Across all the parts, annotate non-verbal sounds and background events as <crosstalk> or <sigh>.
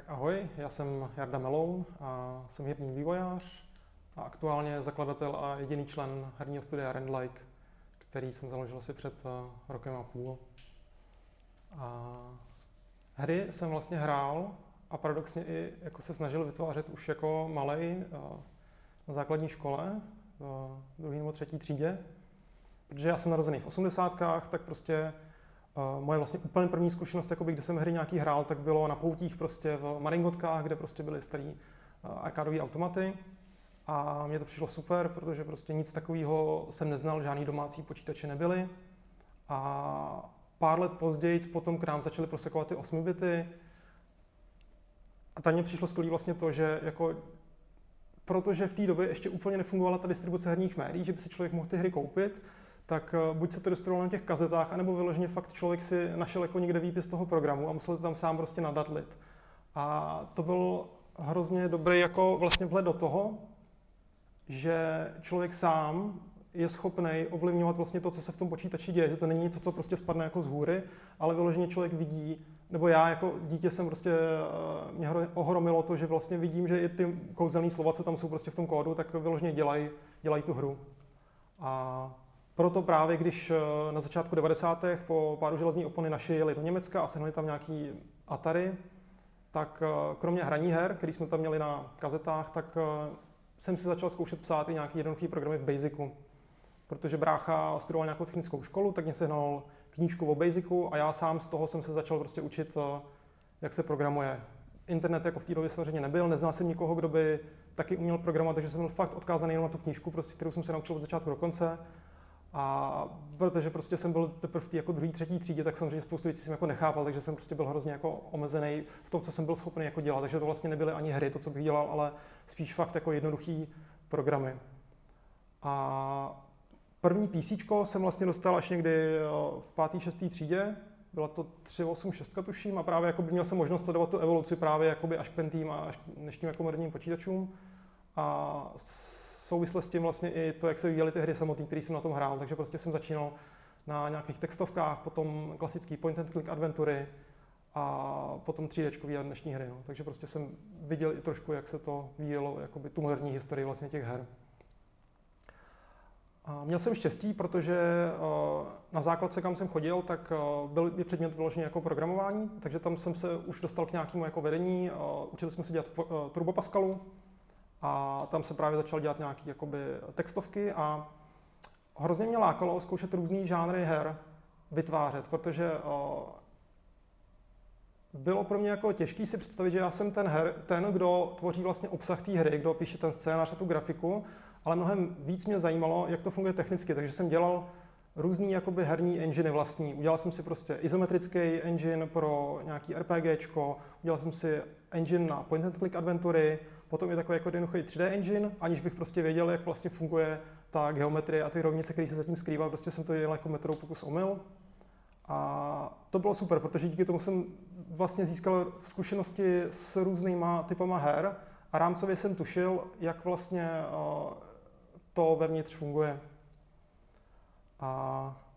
Tak ahoj, já jsem Jarda Meloun a jsem herní vývojář a aktuálně zakladatel a jediný člen herního studia Randlike, který jsem založil asi před eh, rokem a půl. A hry jsem vlastně hrál a paradoxně i jako se snažil vytvářet už jako malej eh, na základní škole v druhé nebo třetí třídě, protože já jsem narozený v osmdesátkách, tak prostě moje vlastně úplně první zkušenost, jakoby, kde jsem hry nějaký hrál, tak bylo na poutích prostě v Maringotkách, kde prostě byly starý arkádové automaty. A mně to přišlo super, protože prostě nic takového jsem neznal, žádný domácí počítače nebyly. A pár let později potom k nám začaly prosekovat ty 8 bity. A tam mě přišlo skvělé vlastně to, že jako protože v té době ještě úplně nefungovala ta distribuce herních médií, že by si člověk mohl ty hry koupit, tak eh, buď se to distribuovalo na těch kazetách, anebo vyloženě fakt člověk si našel jako někde výpis toho programu a musel to tam sám prostě nadatlit. A to byl hrozně dobrý jako vlastně vhled do toho, že člověk sám je schopný ovlivňovat vlastně to, co se v tom počítači děje, že to není něco, co prostě spadne jako z hůry, ale vyloženě člověk vidí, nebo já jako dítě jsem prostě, eh, mě ohromilo to, že vlastně vidím, že i ty kouzelné slova, co tam jsou prostě v tom kódu, tak vyloženě dělají dělaj tu hru. A proto právě, když eh, na začátku 90. po pádu železní opony naši jeli do Německa a sehnali tam nějaký Atari, tak eh, kromě hraní her, který jsme tam měli na kazetách, tak eh, jsem si začal zkoušet psát i nějaký jednoduchý programy v Basicu. Protože brácha studoval nějakou technickou školu, tak mě sehnal knížku o Basicu a já sám z toho jsem se začal prostě učit, jak se programuje. Internet jako v té době samozřejmě nebyl, neznal jsem nikoho, kdo by taky uměl programovat, takže jsem byl fakt odkázaný jenom na tu knížku, prostě, kterou jsem se naučil od začátku do konce. A protože prostě jsem byl teprve v té jako druhé, třetí třídě, tak samozřejmě spoustu věcí jsem jako nechápal, takže jsem prostě byl hrozně jako omezený v tom, co jsem byl schopný jako dělat. Takže to vlastně nebyly ani hry, to, co bych dělal, ale spíš fakt jako jednoduchý programy. A první PC jsem vlastně dostal až někdy eh, v páté, šesté třídě, byla to 386 tuším a právě jako by měl jsem možnost sledovat tu evoluci právě jakoby až k Pentium a až k dnešním jako moderním počítačům. A souvisle s tím vlastně i to, jak se vyvíjely ty hry samotné, které jsem na tom hrál. Takže prostě jsem začínal na nějakých textovkách, potom klasický point and click adventury a potom 3D a dnešní hry. No. Takže prostě jsem viděl i trošku, jak se to vyvíjelo, jakoby tu moderní historii vlastně těch her. A měl jsem štěstí, protože uh, na základce, kam jsem chodil, tak uh, byl i předmět vyložený jako programování, takže tam jsem se už dostal k nějakému jako vedení. Uh, učili jsme se dělat Turbo Pascalu, a tam se právě začal dělat nějaké jakoby, textovky a hrozně mě lákalo zkoušet různý žánry her vytvářet, protože o, bylo pro mě jako těžký si představit, že já jsem ten, her, ten, kdo tvoří vlastně obsah té hry, kdo píše ten scénář a tu grafiku, ale mnohem víc mě zajímalo, jak to funguje technicky, takže jsem dělal různý jakoby herní engine vlastní. Udělal jsem si prostě izometrický engine pro nějaký RPGčko, udělal jsem si engine na point and click adventury, potom je takový jako jednoduchý 3D engine, aniž bych prostě věděl, jak vlastně funguje ta geometrie a ty rovnice, které se zatím skrývá, prostě jsem to dělal jako metrou pokus omyl. A to bylo super, protože díky tomu jsem vlastně získal zkušenosti s různýma typama her a rámcově jsem tušil, jak vlastně to vevnitř funguje. A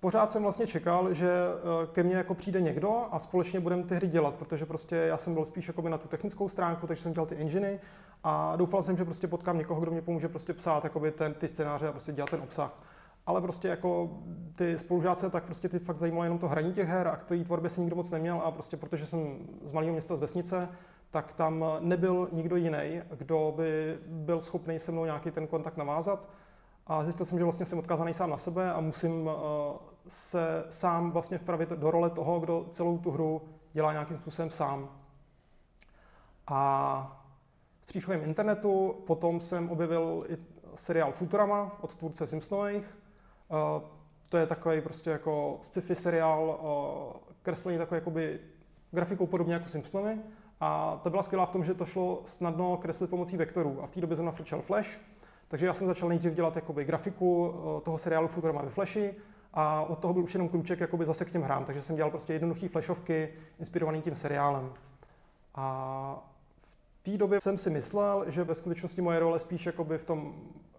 pořád jsem vlastně čekal, že eh, ke mně jako přijde někdo a společně budeme ty hry dělat, protože prostě já jsem byl spíš jako na tu technickou stránku, takže jsem dělal ty enginy a doufal jsem, že prostě potkám někoho, kdo mě pomůže prostě psát jakoby ten, ty scénáře a prostě dělat ten obsah. Ale prostě jako ty spolužáci, tak prostě ty fakt zajímalo jenom to hraní těch her a k té tvorbě se nikdo moc neměl a prostě protože jsem z malého města z vesnice, tak tam nebyl nikdo jiný, kdo by byl schopný se mnou nějaký ten kontakt navázat. A zjistil jsem, že vlastně jsem odkázaný sám na sebe a musím eh, se sám vlastně vpravit do role toho, kdo celou tu hru dělá nějakým způsobem sám. A v příchodem internetu potom jsem objevil i seriál Futurama od tvůrce Simpsonových. Eh, to je takový prostě jako sci-fi seriál, eh, kreslený takový jakoby grafikou podobně jako Simpsonovi. A to byla skvělá v tom, že to šlo snadno kreslit pomocí vektorů. A v té době zrovna frčel Flash, takže já jsem začal nejdřív dělat jakoby grafiku eh, toho seriálu Futurama ve Flashi a od toho byl už jenom kruček jakoby zase k těm hrám, takže jsem dělal prostě jednoduché flashovky inspirované tím seriálem. A v té době jsem si myslel, že ve skutečnosti moje role spíš jakoby v tom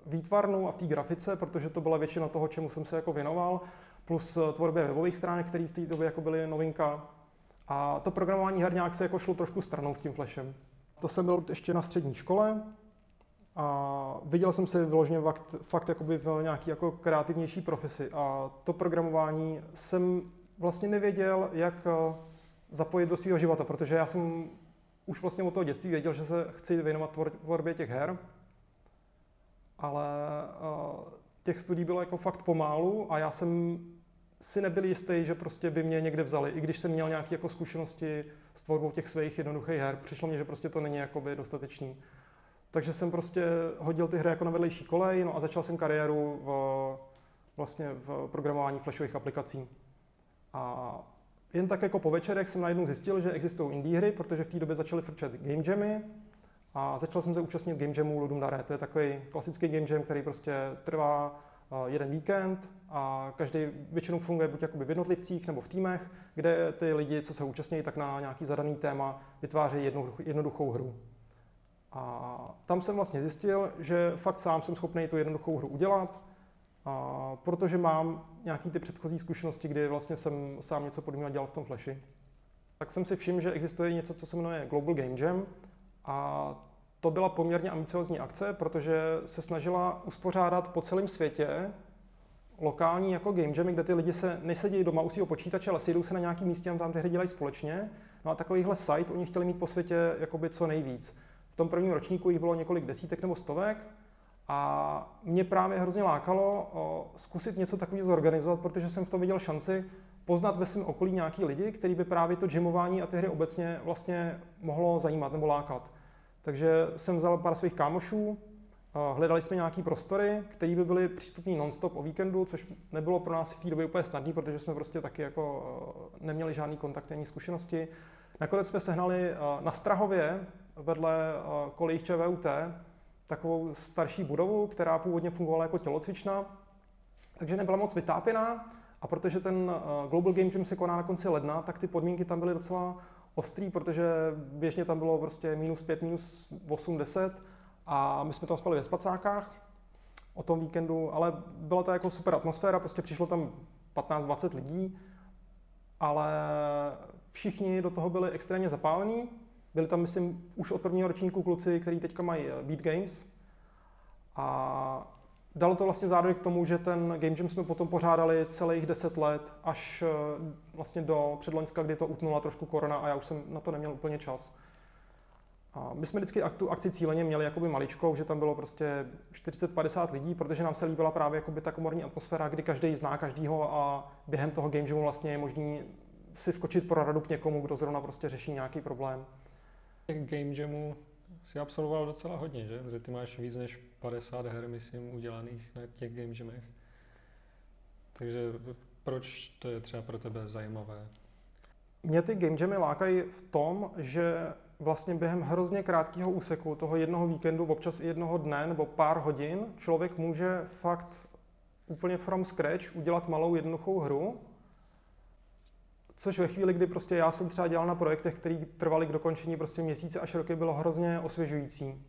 výtvarnu a v té grafice, protože to byla většina toho, čemu jsem se jako věnoval, plus eh, tvorbě webových stránek, které v té době jako byly novinka. A to programování her nějak se jako šlo trošku stranou s tím flashem. To jsem byl ještě na střední škole a viděl jsem se vyloženě fakt, fakt jakoby v nějaký jako kreativnější profesi. A to programování jsem vlastně nevěděl, jak eh, zapojit do svého života, protože já jsem už vlastně od toho dětství věděl, že se chci věnovat tvorbě těch her, ale uh, těch studií bylo jako fakt pomálu a já jsem si nebyl jistý, že prostě by mě někde vzali, i když jsem měl nějaké jako zkušenosti s tvorbou těch svých jednoduchých her. Přišlo mi, že prostě to není jakoby dostatečný. Takže jsem prostě hodil ty hry jako na vedlejší kolej no a začal jsem kariéru v, vlastně v programování flashových aplikací. A jen tak jako po večerech jsem najednou zjistil, že existují indie hry, protože v té době začaly frčet game jammy a začal jsem se účastnit game jamu Ludum Dare. To je takový klasický game jam, který prostě trvá eh, jeden víkend a každý většinou funguje buď jakoby v jednotlivcích nebo v týmech, kde ty lidi, co se účastní, tak na nějaký zadaný téma vytvářejí jednoduchou, jednoduchou hru. A tam jsem vlastně zjistil, že fakt sám jsem schopný tu jednoduchou hru udělat, a protože mám nějaký ty předchozí zkušenosti, kdy vlastně jsem sám něco podobného dělal v tom Flashi. Tak jsem si všiml, že existuje něco, co se jmenuje Global Game Jam a to byla poměrně ambiciozní akce, protože se snažila uspořádat po celém světě lokální jako game jamy, kde ty lidi se nesedí doma u svého počítače, ale sejdou se na nějakém místě a tam ty hry dělají společně. No a takovýhle site oni chtěli mít po světě jakoby co nejvíc. V tom prvním ročníku jich bylo několik desítek nebo stovek a mě právě hrozně lákalo zkusit něco takového zorganizovat, protože jsem v tom viděl šanci poznat ve svém okolí nějaký lidi, který by právě to gymování a ty hry obecně vlastně mohlo zajímat nebo lákat. Takže jsem vzal pár svých kámošů, hledali jsme nějaký prostory, které by byly přístupné non-stop o víkendu, což nebylo pro nás v té době úplně snadné, protože jsme prostě taky jako neměli žádný kontakt ani zkušenosti. Nakonec jsme sehnali na Strahově vedle kolejích ČVUT takovou starší budovu, která původně fungovala jako tělocvična, takže nebyla moc vytápěná a protože ten Global Game Jam se koná na konci ledna, tak ty podmínky tam byly docela ostrý, protože běžně tam bylo prostě minus 5, minus 8, 10 a my jsme tam spali ve spacákách o tom víkendu, ale byla to jako super atmosféra, prostě přišlo tam 15-20 lidí, ale všichni do toho byli extrémně zapálení. Byli tam, myslím, už od prvního ročníku kluci, kteří teďka mají eh, Beat Games. A dalo to vlastně zároveň k tomu, že ten Game Jam jsme potom pořádali celých 10 let, až eh, vlastně do předloňska, kdy to utnula trošku korona a já už jsem na to neměl úplně čas. A my jsme vždycky tu akci cíleně měli jakoby maličkou, že tam bylo prostě 40-50 lidí, protože nám se líbila právě jakoby ta komorní atmosféra, kdy každý zná každýho a během toho game jamu vlastně je možný si skočit pro radu k někomu, kdo zrovna prostě řeší nějaký problém. Těch game jamů si absolvoval docela hodně, že? Protože ty máš víc než 50 her, myslím, udělaných na těch game jamech. Takže proč to je třeba pro tebe zajímavé? Mě ty game jamy lákají v tom, že vlastně během hrozně krátkého úseku, toho jednoho víkendu, občas i jednoho dne nebo pár hodin, člověk může fakt úplně from scratch udělat malou jednoduchou hru, což ve chvíli, kdy prostě já jsem třeba dělal na projektech, které trvaly k dokončení prostě měsíce až roky, bylo hrozně osvěžující.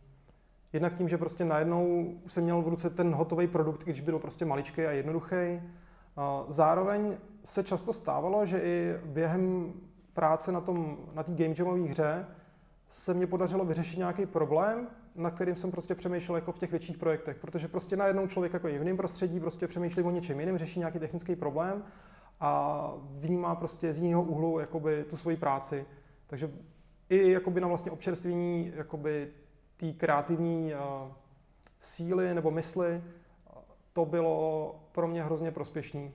Jednak tím, že prostě najednou jsem měl v ruce ten hotový produkt, když byl prostě maličký a jednoduchý. Zároveň se často stávalo, že i během práce na té na game jamové hře se mě podařilo vyřešit nějaký problém, na kterým jsem prostě přemýšlel jako v těch větších projektech, protože prostě najednou člověk jako i v jiném prostředí prostě přemýšlí o něčem jiném, řeší nějaký technický problém a vnímá prostě z jiného úhlu jakoby tu svoji práci. Takže i jakoby na vlastně občerstvení jakoby té kreativní uh, síly nebo mysli, to bylo pro mě hrozně prospěšný.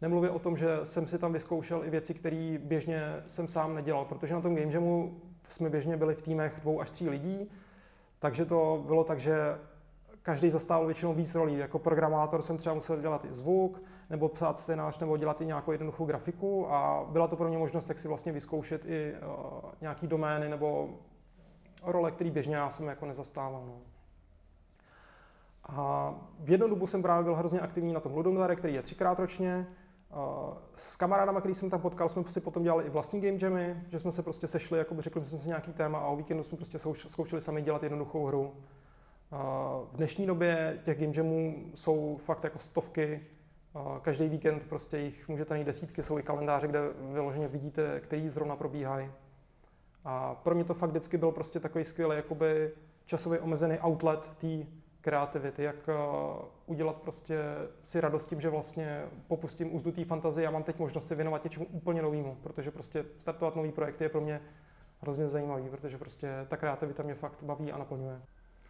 Nemluvě o tom, že jsem si tam vyzkoušel i věci, které běžně jsem sám nedělal, protože na tom game jamu jsme běžně byli v týmech dvou až tří lidí, takže to bylo tak, že každý zastával většinou víc rolí. Jako programátor jsem třeba musel dělat i zvuk, nebo psát scénář, nebo dělat i nějakou jednoduchou grafiku a byla to pro mě možnost, jak si vlastně vyzkoušet i uh, nějaký domény nebo role, který běžně já jsem jako nezastával. No. A v jednu dobu jsem právě byl hrozně aktivní na tom Ludomdare, který je třikrát ročně. S kamarádama, který jsem tam potkal, jsme si potom dělali i vlastní game jamy, že jsme se prostě sešli, jako by řekli jsme si nějaký téma a o víkendu jsme prostě zkoušeli sami dělat jednoduchou hru. V dnešní době těch game jamů jsou fakt jako stovky, Každý víkend prostě jich můžete najít desítky, jsou i kalendáře, kde vyloženě vidíte, který zrovna probíhají. A pro mě to fakt vždycky byl prostě takový skvělý jakoby časově omezený outlet té kreativity, jak udělat prostě si radost tím, že vlastně popustím úzdu té fantazie a mám teď možnost si věnovat něčemu úplně novému, protože prostě startovat nový projekt je pro mě hrozně zajímavý, protože prostě ta kreativita mě fakt baví a naplňuje.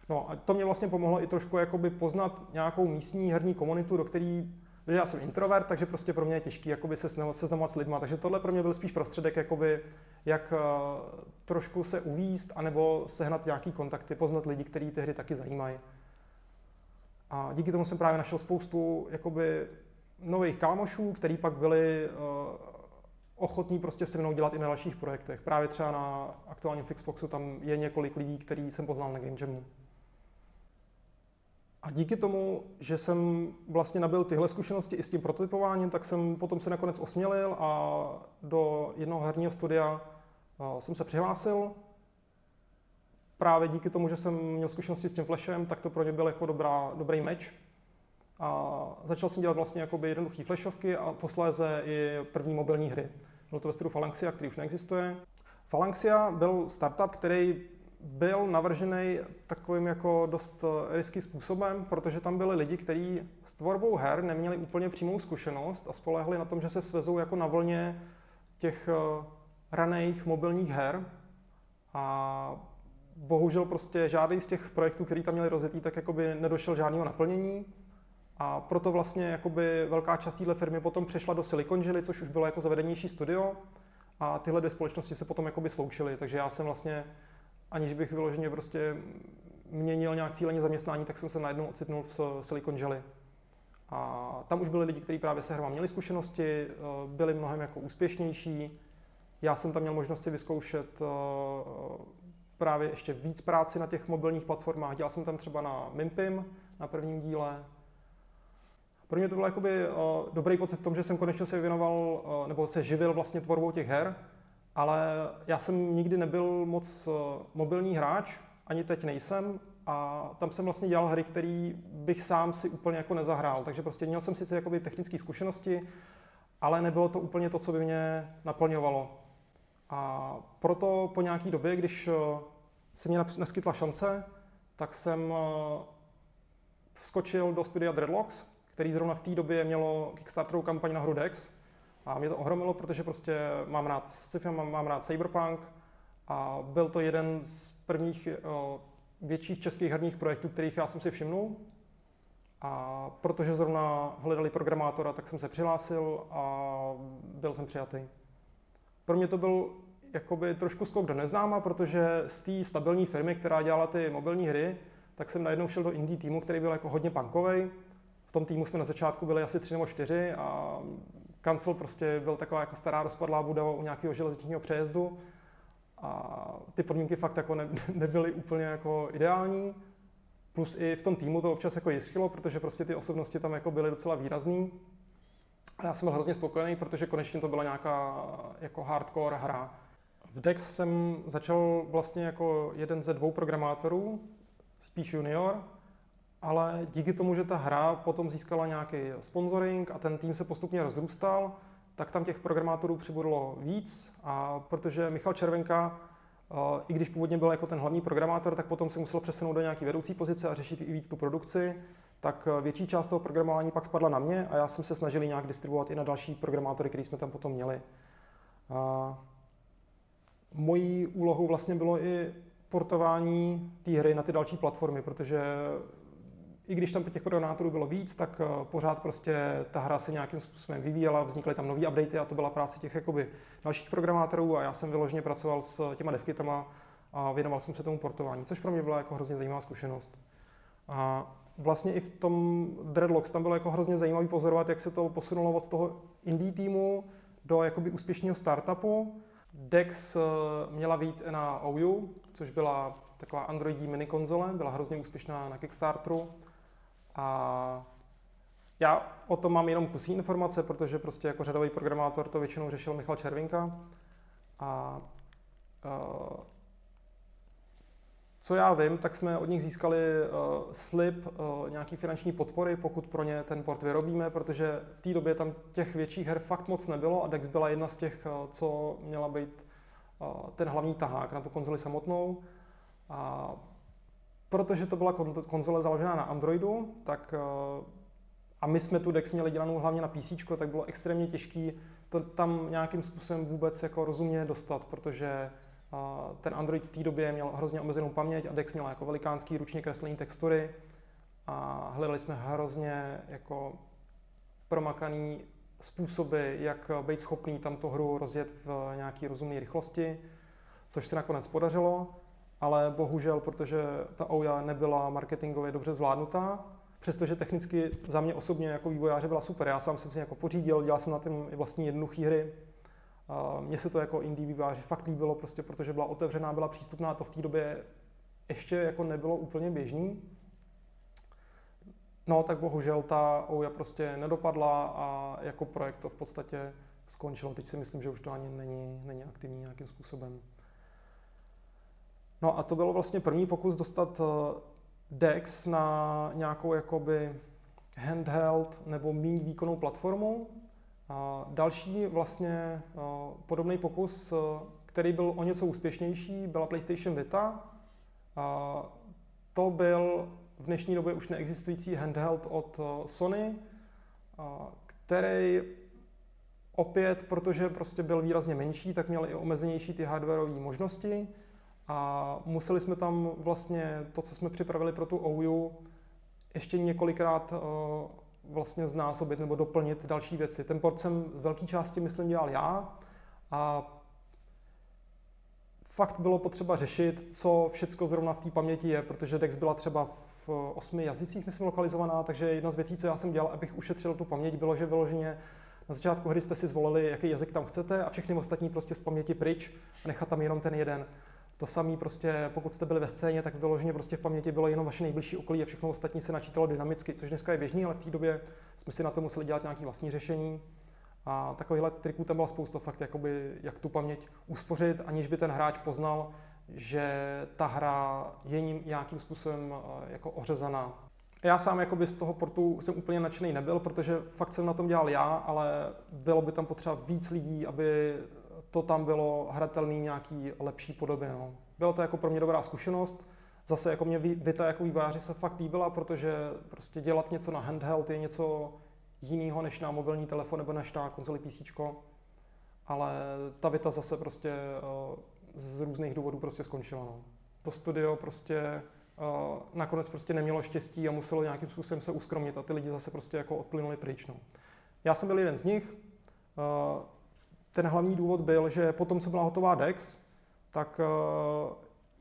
No a to mě vlastně pomohlo i trošku jakoby poznat nějakou místní herní komunitu, do který Protože já jsem introvert, takže prostě pro mě je těžký jakoby se seznamovat s lidma. Takže tohle pro mě byl spíš prostředek, jakoby, jak uh, trošku se uvíst, anebo sehnat nějaký kontakty, poznat lidi, kteří ty hry taky zajímají. A díky tomu jsem právě našel spoustu jakoby, nových kámošů, který pak byli uh, ochotní prostě se mnou dělat i na dalších projektech. Právě třeba na aktuálním Fixfoxu tam je několik lidí, který jsem poznal na Game Jamu. A díky tomu, že jsem vlastně nabil tyhle zkušenosti i s tím prototypováním, tak jsem potom se nakonec osmělil a do jednoho herního studia jsem se přihlásil. Právě díky tomu, že jsem měl zkušenosti s tím flashem, tak to pro ně byl jako dobrá, dobrý meč. A začal jsem dělat vlastně jakoby jednoduché flashovky a posléze i první mobilní hry. Byl to ve stylu Phalanxia, který už neexistuje. Phalanxia byl startup, který byl navržený takovým jako dost eh, risky způsobem, protože tam byli lidi, kteří s tvorbou her neměli úplně přímou zkušenost a spolehli na tom, že se svezou jako na vlně těch eh, raných mobilních her. A bohužel prostě žádný z těch projektů, který tam měli rozjetý, tak jakoby nedošel žádného naplnění. A proto vlastně jakoby velká část téhle firmy potom přešla do Silicon Valley, což už bylo jako zavedenější studio. A tyhle dvě společnosti se potom jakoby sloučily. Takže já jsem vlastně aniž bych vyloženě prostě měnil nějak cíleně zaměstnání, tak jsem se najednou ocitnul v Silicon Valley. A tam už byli lidi, kteří právě se hrama měli zkušenosti, eh, byli mnohem jako úspěšnější. Já jsem tam měl možnost si vyzkoušet eh, právě ještě víc práci na těch mobilních platformách. Dělal jsem tam třeba na Mimpim, na prvním díle. Pro mě to byl jakoby eh, dobrý pocit v tom, že jsem konečně se věnoval, nebo se živil vlastně tvorbou těch her, ale já jsem nikdy nebyl moc eh, mobilní hráč, ani teď nejsem, a tam jsem vlastně dělal hry, které bych sám si úplně jako nezahrál. Takže prostě měl jsem sice jakoby technické zkušenosti, ale nebylo to úplně to, co by mě naplňovalo. A proto po nějaké době, když eh, se mě neskytla šance, tak jsem eh, vskočil do studia Dreadlocks, který zrovna v té době mělo Kickstarterovou kampaň na hru Dex, a mě to ohromilo, protože prostě mám rád sci-fi, mám, mám rád cyberpunk a byl to jeden z prvních o, větších českých herních projektů, kterých já jsem si všimnul. A protože zrovna hledali programátora, tak jsem se přihlásil a byl jsem přijatý. Pro mě to byl jakoby trošku skok do neznáma, protože z té stabilní firmy, která dělala ty mobilní hry, tak jsem najednou šel do indie týmu, který byl jako hodně punkový. V tom týmu jsme na začátku byli asi tři nebo čtyři a Kancel prostě byl taková jako stará rozpadlá budova u nějakého železničního přejezdu a ty podmínky fakt jako ne, <laughs> nebyly úplně jako ideální. Plus i v tom týmu to občas jako jiskilo, protože prostě ty osobnosti tam jako byly docela výrazný. A já jsem byl hrozně spokojený, protože konečně to byla nějaká jako hardcore hra. V Dex jsem začal vlastně jako jeden ze dvou programátorů, spíš junior, ale díky tomu, že ta hra potom získala nějaký sponsoring a ten tým se postupně rozrůstal, tak tam těch programátorů přibudlo víc a protože Michal Červenka, eh, i když původně byl jako ten hlavní programátor, tak potom se musel přesunout do nějaké vedoucí pozice a řešit i víc tu produkci, tak eh, větší část toho programování pak spadla na mě a já jsem se snažil nějak distribuovat i na další programátory, který jsme tam potom měli. A mojí úlohou vlastně bylo i portování té hry na ty další platformy, protože i když tam těch programátorů bylo víc, tak eh, pořád prostě ta hra se nějakým způsobem vyvíjela, vznikly tam nové updaty a to byla práce těch jakoby dalších programátorů a já jsem vyloženě pracoval s těma devkitama a věnoval jsem se tomu portování, což pro mě byla jako hrozně zajímavá zkušenost. A vlastně i v tom Dreadlocks tam bylo jako hrozně zajímavý pozorovat, jak se to posunulo od toho indie týmu do jakoby úspěšného startupu. Dex eh, měla být na OU, což byla taková androidí mini konzole, byla hrozně úspěšná na Kickstarteru a já o tom mám jenom kusí informace, protože prostě jako řadový programátor to většinou řešil Michal Červinka. A uh, co já vím, tak jsme od nich získali uh, slib uh, nějaký finanční podpory, pokud pro ně ten port vyrobíme, protože v té době tam těch větších her fakt moc nebylo a Dex byla jedna z těch, uh, co měla být uh, ten hlavní tahák na tu konzoli samotnou. A protože to byla konzole založená na Androidu, tak uh, a my jsme tu Dex měli dělanou hlavně na PC, tak bylo extrémně těžké to tam nějakým způsobem vůbec jako rozumně dostat, protože ten Android v té době měl hrozně omezenou paměť a Dex měl jako velikánský ručně kreslený textury a hledali jsme hrozně jako promakaný způsoby, jak být schopný tam tu hru rozjet v nějaký rozumné rychlosti, což se nakonec podařilo, ale bohužel, protože ta OUA nebyla marketingově dobře zvládnutá, přestože technicky za mě osobně jako vývojáře byla super. Já sám jsem si jako pořídil, dělal jsem na tím vlastní jednoduché hry, mně se to jako indie výváři fakt líbilo, prostě protože byla otevřená, byla přístupná, to v té době ještě jako nebylo úplně běžný. No, tak bohužel ta OUA prostě nedopadla a jako projekt to v podstatě skončilo. Teď si myslím, že už to ani není, není aktivní nějakým způsobem. No a to bylo vlastně první pokus dostat eh, DEX na nějakou jakoby handheld nebo méně výkonnou platformu. A další vlastně podobný pokus, který byl o něco úspěšnější, byla PlayStation Vita. A to byl v dnešní době už neexistující handheld od Sony, který opět, protože prostě byl výrazně menší, tak měl i omezenější ty hardwareové možnosti a museli jsme tam vlastně to, co jsme připravili pro tu OU, ještě několikrát vlastně znásobit nebo doplnit další věci. Ten port jsem z velké části, myslím, dělal já a fakt bylo potřeba řešit, co všecko zrovna v té paměti je, protože Dex byla třeba v osmi jazycích, myslím, lokalizovaná, takže jedna z věcí, co já jsem dělal, abych ušetřil tu paměť, bylo, že vyloženě na začátku hry jste si zvolili, jaký jazyk tam chcete a všechny ostatní prostě z paměti pryč a nechat tam jenom ten jeden. To samé prostě, pokud jste byli ve scéně, tak vyloženě prostě v paměti bylo jenom vaše nejbližší okolí a všechno ostatní se načítalo dynamicky, což dneska je běžný, ale v té době jsme si na to museli dělat nějaké vlastní řešení. A takovýchhle triků tam byla spousta fakt, jakoby, jak tu paměť uspořit, aniž by ten hráč poznal, že ta hra je nějakým způsobem eh, jako ořezaná. Já sám jakoby z toho portu jsem úplně nadšený nebyl, protože fakt jsem na tom dělal já, ale bylo by tam potřeba víc lidí, aby to tam bylo hratelný nějaký lepší podobě. No. Bylo to jako pro mě dobrá zkušenost. Zase jako mě Vita jako vývojáři se fakt líbila, protože prostě dělat něco na handheld je něco jiného než na mobilní telefon nebo než na konzoli PC. Ale ta Vita zase prostě eh, z různých důvodů prostě skončila. No. To studio prostě eh, nakonec prostě nemělo štěstí a muselo nějakým způsobem se uskromnit a ty lidi zase prostě jako odplynuli pryč. No. Já jsem byl jeden z nich, eh, ten hlavní důvod byl, že po tom, co byla hotová DEX, tak eh,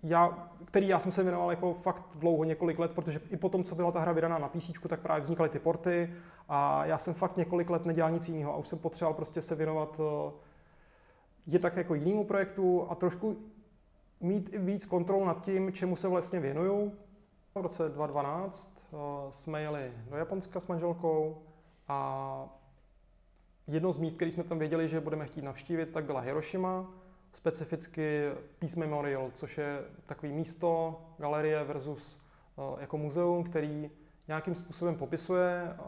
já, který já jsem se věnoval jako fakt dlouho, několik let, protože i po tom, co byla ta hra vydaná na PC, tak právě vznikaly ty porty a já jsem fakt několik let nedělal nic jiného a už jsem potřeboval prostě se věnovat eh, je tak jako jinému projektu a trošku mít i víc kontrol nad tím, čemu se vlastně věnuju. V roce 2012 uh, eh, jsme jeli do Japonska s manželkou a Jedno z míst, které jsme tam věděli, že budeme chtít navštívit, tak byla Hiroshima, specificky Peace Memorial, což je takový místo, galerie versus uh, jako muzeum, který nějakým způsobem popisuje uh,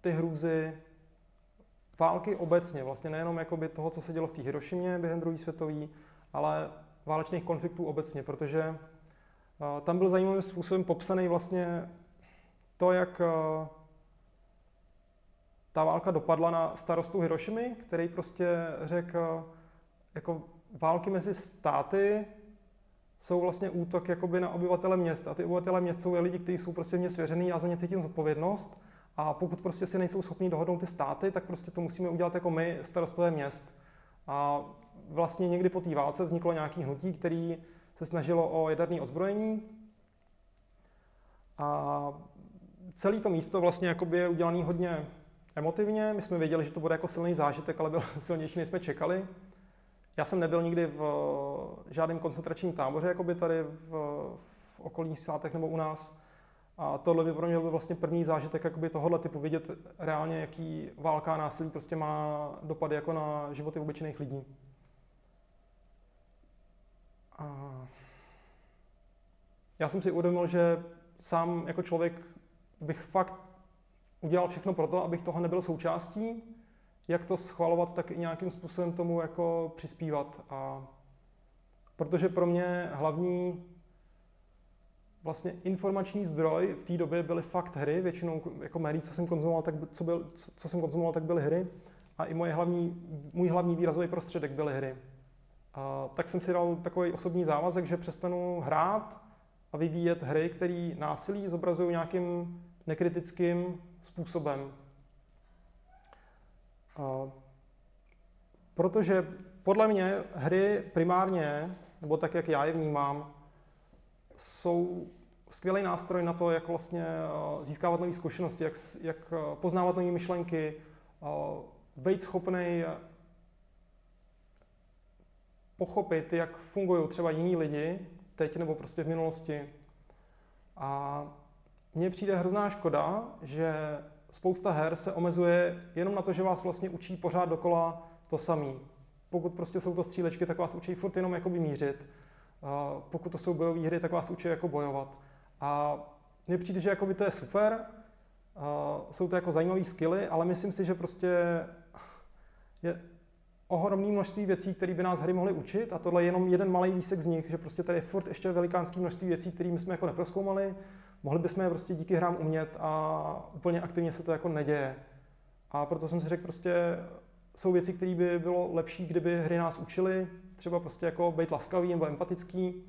ty hrůzy války obecně, vlastně nejenom jakoby toho, co se dělo v té Hirošimě během druhé světové, ale válečných konfliktů obecně, protože uh, tam byl zajímavým způsobem popsaný vlastně to, jak ta válka dopadla na starostu Hirošimy, který prostě řekl, jako války mezi státy jsou vlastně útok jakoby na obyvatele měst. A ty obyvatele měst jsou lidi, kteří jsou prostě mě svěřený a za ně cítím zodpovědnost. A pokud prostě si nejsou schopni dohodnout ty státy, tak prostě to musíme udělat jako my, starostové měst. A vlastně někdy po té válce vzniklo nějaký hnutí, který se snažilo o jaderné ozbrojení. A celé to místo vlastně je udělané hodně emotivně. My jsme věděli, že to bude jako silný zážitek, ale byl <laughs> silnější, než jsme čekali. Já jsem nebyl nikdy v žádném koncentračním táboře, jako by tady v, v okolních státech nebo u nás. A tohle by pro mě byl vlastně první zážitek jakoby tohohle typu, vidět reálně, jaký válka a násilí prostě má dopady jako na životy obyčejných lidí. A já jsem si uvědomil, že sám jako člověk bych fakt udělal všechno pro to, abych toho nebyl součástí, jak to schvalovat, tak i nějakým způsobem tomu jako přispívat. A protože pro mě hlavní vlastně informační zdroj v té době byly fakt hry, většinou jako médií, co jsem konzumoval, tak, co, byl, co, jsem konzumoval, tak byly hry. A i moje hlavní, můj hlavní výrazový prostředek byly hry. A tak jsem si dal takový osobní závazek, že přestanu hrát a vyvíjet hry, které násilí zobrazují nějakým nekritickým způsobem. Protože podle mě hry primárně, nebo tak, jak já je vnímám, jsou skvělý nástroj na to, jak vlastně získávat nové zkušenosti, jak, jak poznávat nové myšlenky, být schopný pochopit, jak fungují třeba jiní lidi, teď nebo prostě v minulosti. A mně přijde hrozná škoda, že spousta her se omezuje jenom na to, že vás vlastně učí pořád dokola to samý. Pokud prostě jsou to střílečky, tak vás učí furt jenom jakoby mířit. Pokud to jsou bojové hry, tak vás učí jako bojovat. A mně přijde, že jakoby to je super, jsou to jako zajímavé skilly, ale myslím si, že prostě je ohromné množství věcí, které by nás hry mohly učit a tohle je jenom jeden malý výsek z nich, že prostě tady je furt ještě velikánský množství věcí, které jsme jako neproskoumali, mohli bychom je prostě díky hrám umět a úplně aktivně se to jako neděje. A proto jsem si řekl prostě, jsou věci, které by bylo lepší, kdyby hry nás učily, třeba prostě jako být laskavý nebo empatický,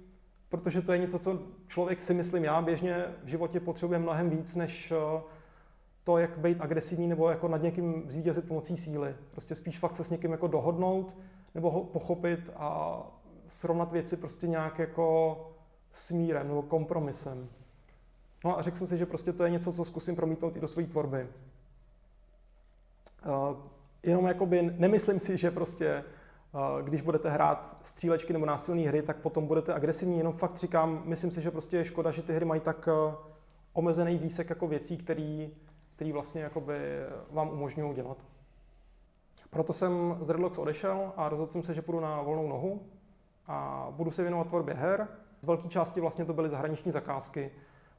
protože to je něco, co člověk si myslím já běžně v životě potřebuje mnohem víc, než eh, to, jak být agresivní nebo jako nad někým zvítězit pomocí síly. Prostě spíš fakt se s někým jako dohodnout nebo ho pochopit a srovnat věci prostě nějak jako smírem nebo kompromisem. No a řekl jsem si, že prostě to je něco, co zkusím promítnout i do své tvorby. Uh, jenom jakoby nemyslím si, že prostě uh, když budete hrát střílečky nebo násilné hry, tak potom budete agresivní, jenom fakt říkám, myslím si, že prostě je škoda, že ty hry mají tak uh, omezený výsek jako věcí, který který vlastně jakoby vám umožňují dělat. Proto jsem z Redlocks odešel a rozhodl jsem se, že půjdu na volnou nohu a budu se věnovat tvorbě her. Z velké části vlastně to byly zahraniční zakázky.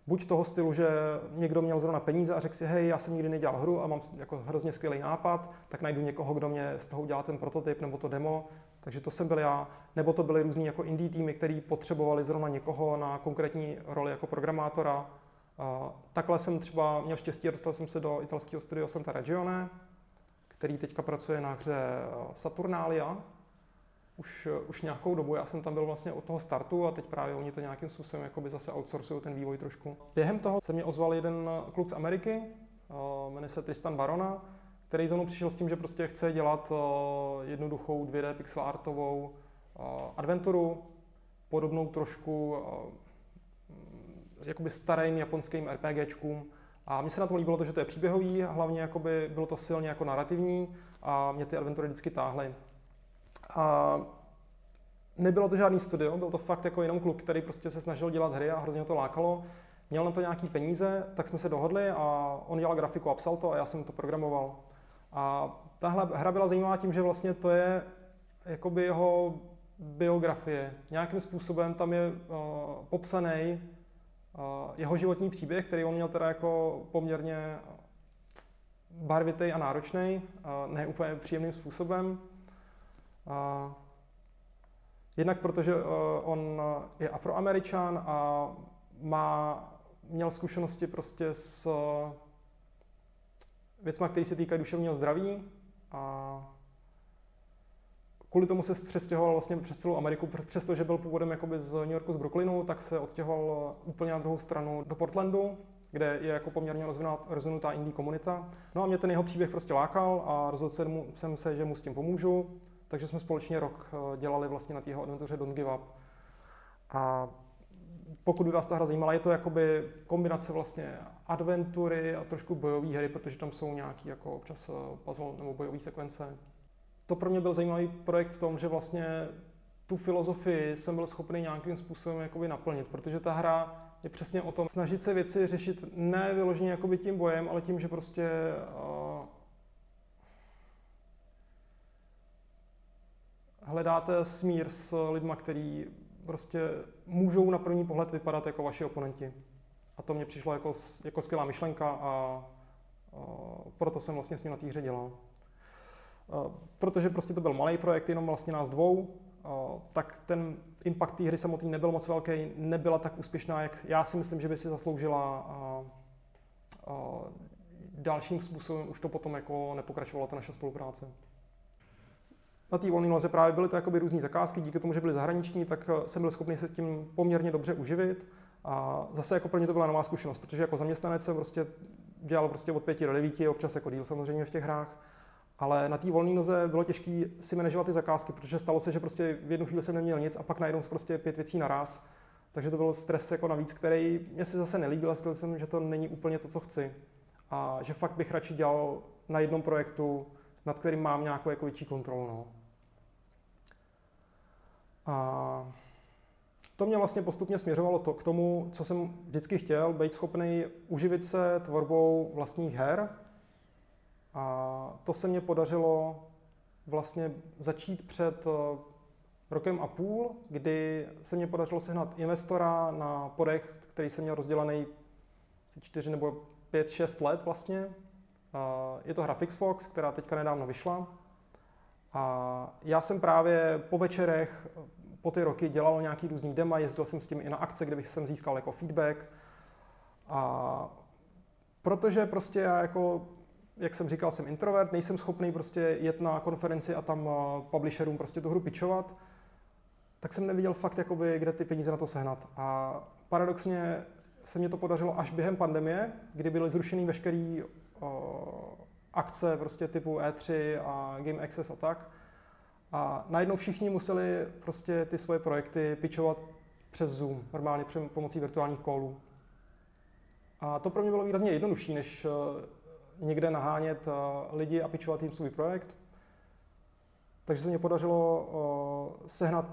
Buď toho stylu, že někdo měl zrovna peníze a řekl si, hej, já jsem nikdy nedělal hru a mám jako hrozně skvělý nápad, tak najdu někoho, kdo mě z toho udělá ten prototyp nebo to demo. Takže to jsem byl já. Nebo to byly různý jako indie týmy, který potřebovali zrovna někoho na konkrétní roli jako programátora Takhle jsem třeba měl štěstí dostal jsem se do italského studia Santa Regione, který teďka pracuje na hře Saturnalia. Už, eh, už nějakou dobu, já jsem tam byl vlastně od toho startu a teď právě oni to nějakým způsobem jakoby zase outsourcují ten vývoj trošku. Během toho se mě ozval jeden kluk z Ameriky, eh, jmenuje se Tristan Barona, který za mnou přišel s tím, že prostě chce dělat jednoduchou 2D pixel artovou adventuru, podobnou trošku jakoby starým japonským RPGčkům. A mně se na tom líbilo to, že to je příběhový, hlavně jakoby bylo to silně jako narrativní a mě ty adventury vždycky táhly. A nebylo to žádný studio, byl to fakt jako jenom kluk, který prostě se snažil dělat hry a hrozně to lákalo. Měl na to nějaký peníze, tak jsme se dohodli a on dělal grafiku a psal to a já jsem to programoval. A tahle hra byla zajímavá tím, že vlastně to je jakoby jeho biografie. Nějakým způsobem tam je uh, popsaný jeho životní příběh, který on měl teda jako poměrně barvitý a náročný, ne úplně příjemným způsobem. Jednak protože e, on je afroameričan a má, měl zkušenosti prostě s věcmi, které se týkají duševního zdraví a kvůli tomu se přestěhoval vlastně přes celou Ameriku, přestože byl původem jakoby z New Yorku, z Brooklynu, tak se odstěhoval úplně na druhou stranu do Portlandu, kde je jako poměrně rozvinutá indie komunita. No a mě ten jeho příběh prostě lákal a rozhodl jsem se, že mu s tím pomůžu, takže jsme společně rok eh, dělali vlastně na té adventuře Don't Give Up. A pokud by vás ta hra zajímala, je to jakoby kombinace vlastně adventury a trošku bojové hry, protože tam jsou nějaký jako občas eh, puzzle nebo bojové sekvence to pro mě byl zajímavý projekt v tom, že vlastně tu filozofii jsem byl schopný nějakým způsobem jakoby naplnit, protože ta hra je přesně o tom snažit se věci řešit ne vyloženě jakoby tím bojem, ale tím, že prostě uh, hledáte smír s lidma, který prostě můžou na první pohled vypadat jako vaši oponenti. A to mě přišlo jako, jako skvělá myšlenka a, a proto jsem vlastně s ním na té hře dělal. A, protože prostě to byl malý projekt, jenom vlastně nás dvou, a, tak ten impact té hry samotný nebyl moc velký, nebyla tak úspěšná, jak já si myslím, že by si zasloužila. A, a dalším způsobem už to potom jako nepokračovalo ta naše spolupráce. Na té volné noze právě byly to různé zakázky, díky tomu, že byly zahraniční, tak eh, jsem byl schopný se tím poměrně dobře uživit. A zase jako pro mě to byla nová zkušenost, protože jako zaměstnanec jsem prostě dělal prostě od pěti do devíti, občas jako díl samozřejmě v těch hrách. Ale na té volné noze bylo těžké si manažovat ty zakázky, protože stalo se, že prostě v jednu chvíli jsem neměl nic a pak najednou prostě pět věcí naraz. Takže to byl stres jako navíc, který mě se zase nelíbil a jsem, že to není úplně to, co chci. A že fakt bych radši dělal na jednom projektu, nad kterým mám nějakou jako větší kontrolu. No. A to mě vlastně postupně směřovalo to, k tomu, co jsem vždycky chtěl, být schopný uživit se tvorbou vlastních her. A to se mě podařilo vlastně začít před eh, rokem a půl, kdy se mě podařilo sehnat investora na projekt, který jsem měl rozdělený čtyři nebo pět, šest let vlastně. Je to hra Fixfox, která teďka nedávno vyšla. A já jsem právě po večerech po ty roky dělal nějaký různý dema, jezdil jsem s tím i na akce, kde bych jsem získal jako feedback. A protože prostě já jako, jak jsem říkal, jsem introvert, nejsem schopný prostě jet na konferenci a tam uh, publisherům prostě tu hru pitchovat, tak jsem neviděl fakt, jakoby, kde ty peníze na to sehnat. A paradoxně se mě to podařilo až během pandemie, kdy byly zrušeny veškeré uh, akce prostě typu E3 a Game Access a tak. A najednou všichni museli prostě ty svoje projekty pitchovat přes Zoom, normálně pomocí virtuálních kolů. A to pro mě bylo výrazně jednodušší, než eh, někde nahánět eh, lidi a pitchovat jim svůj projekt. Takže se mě podařilo eh, sehnat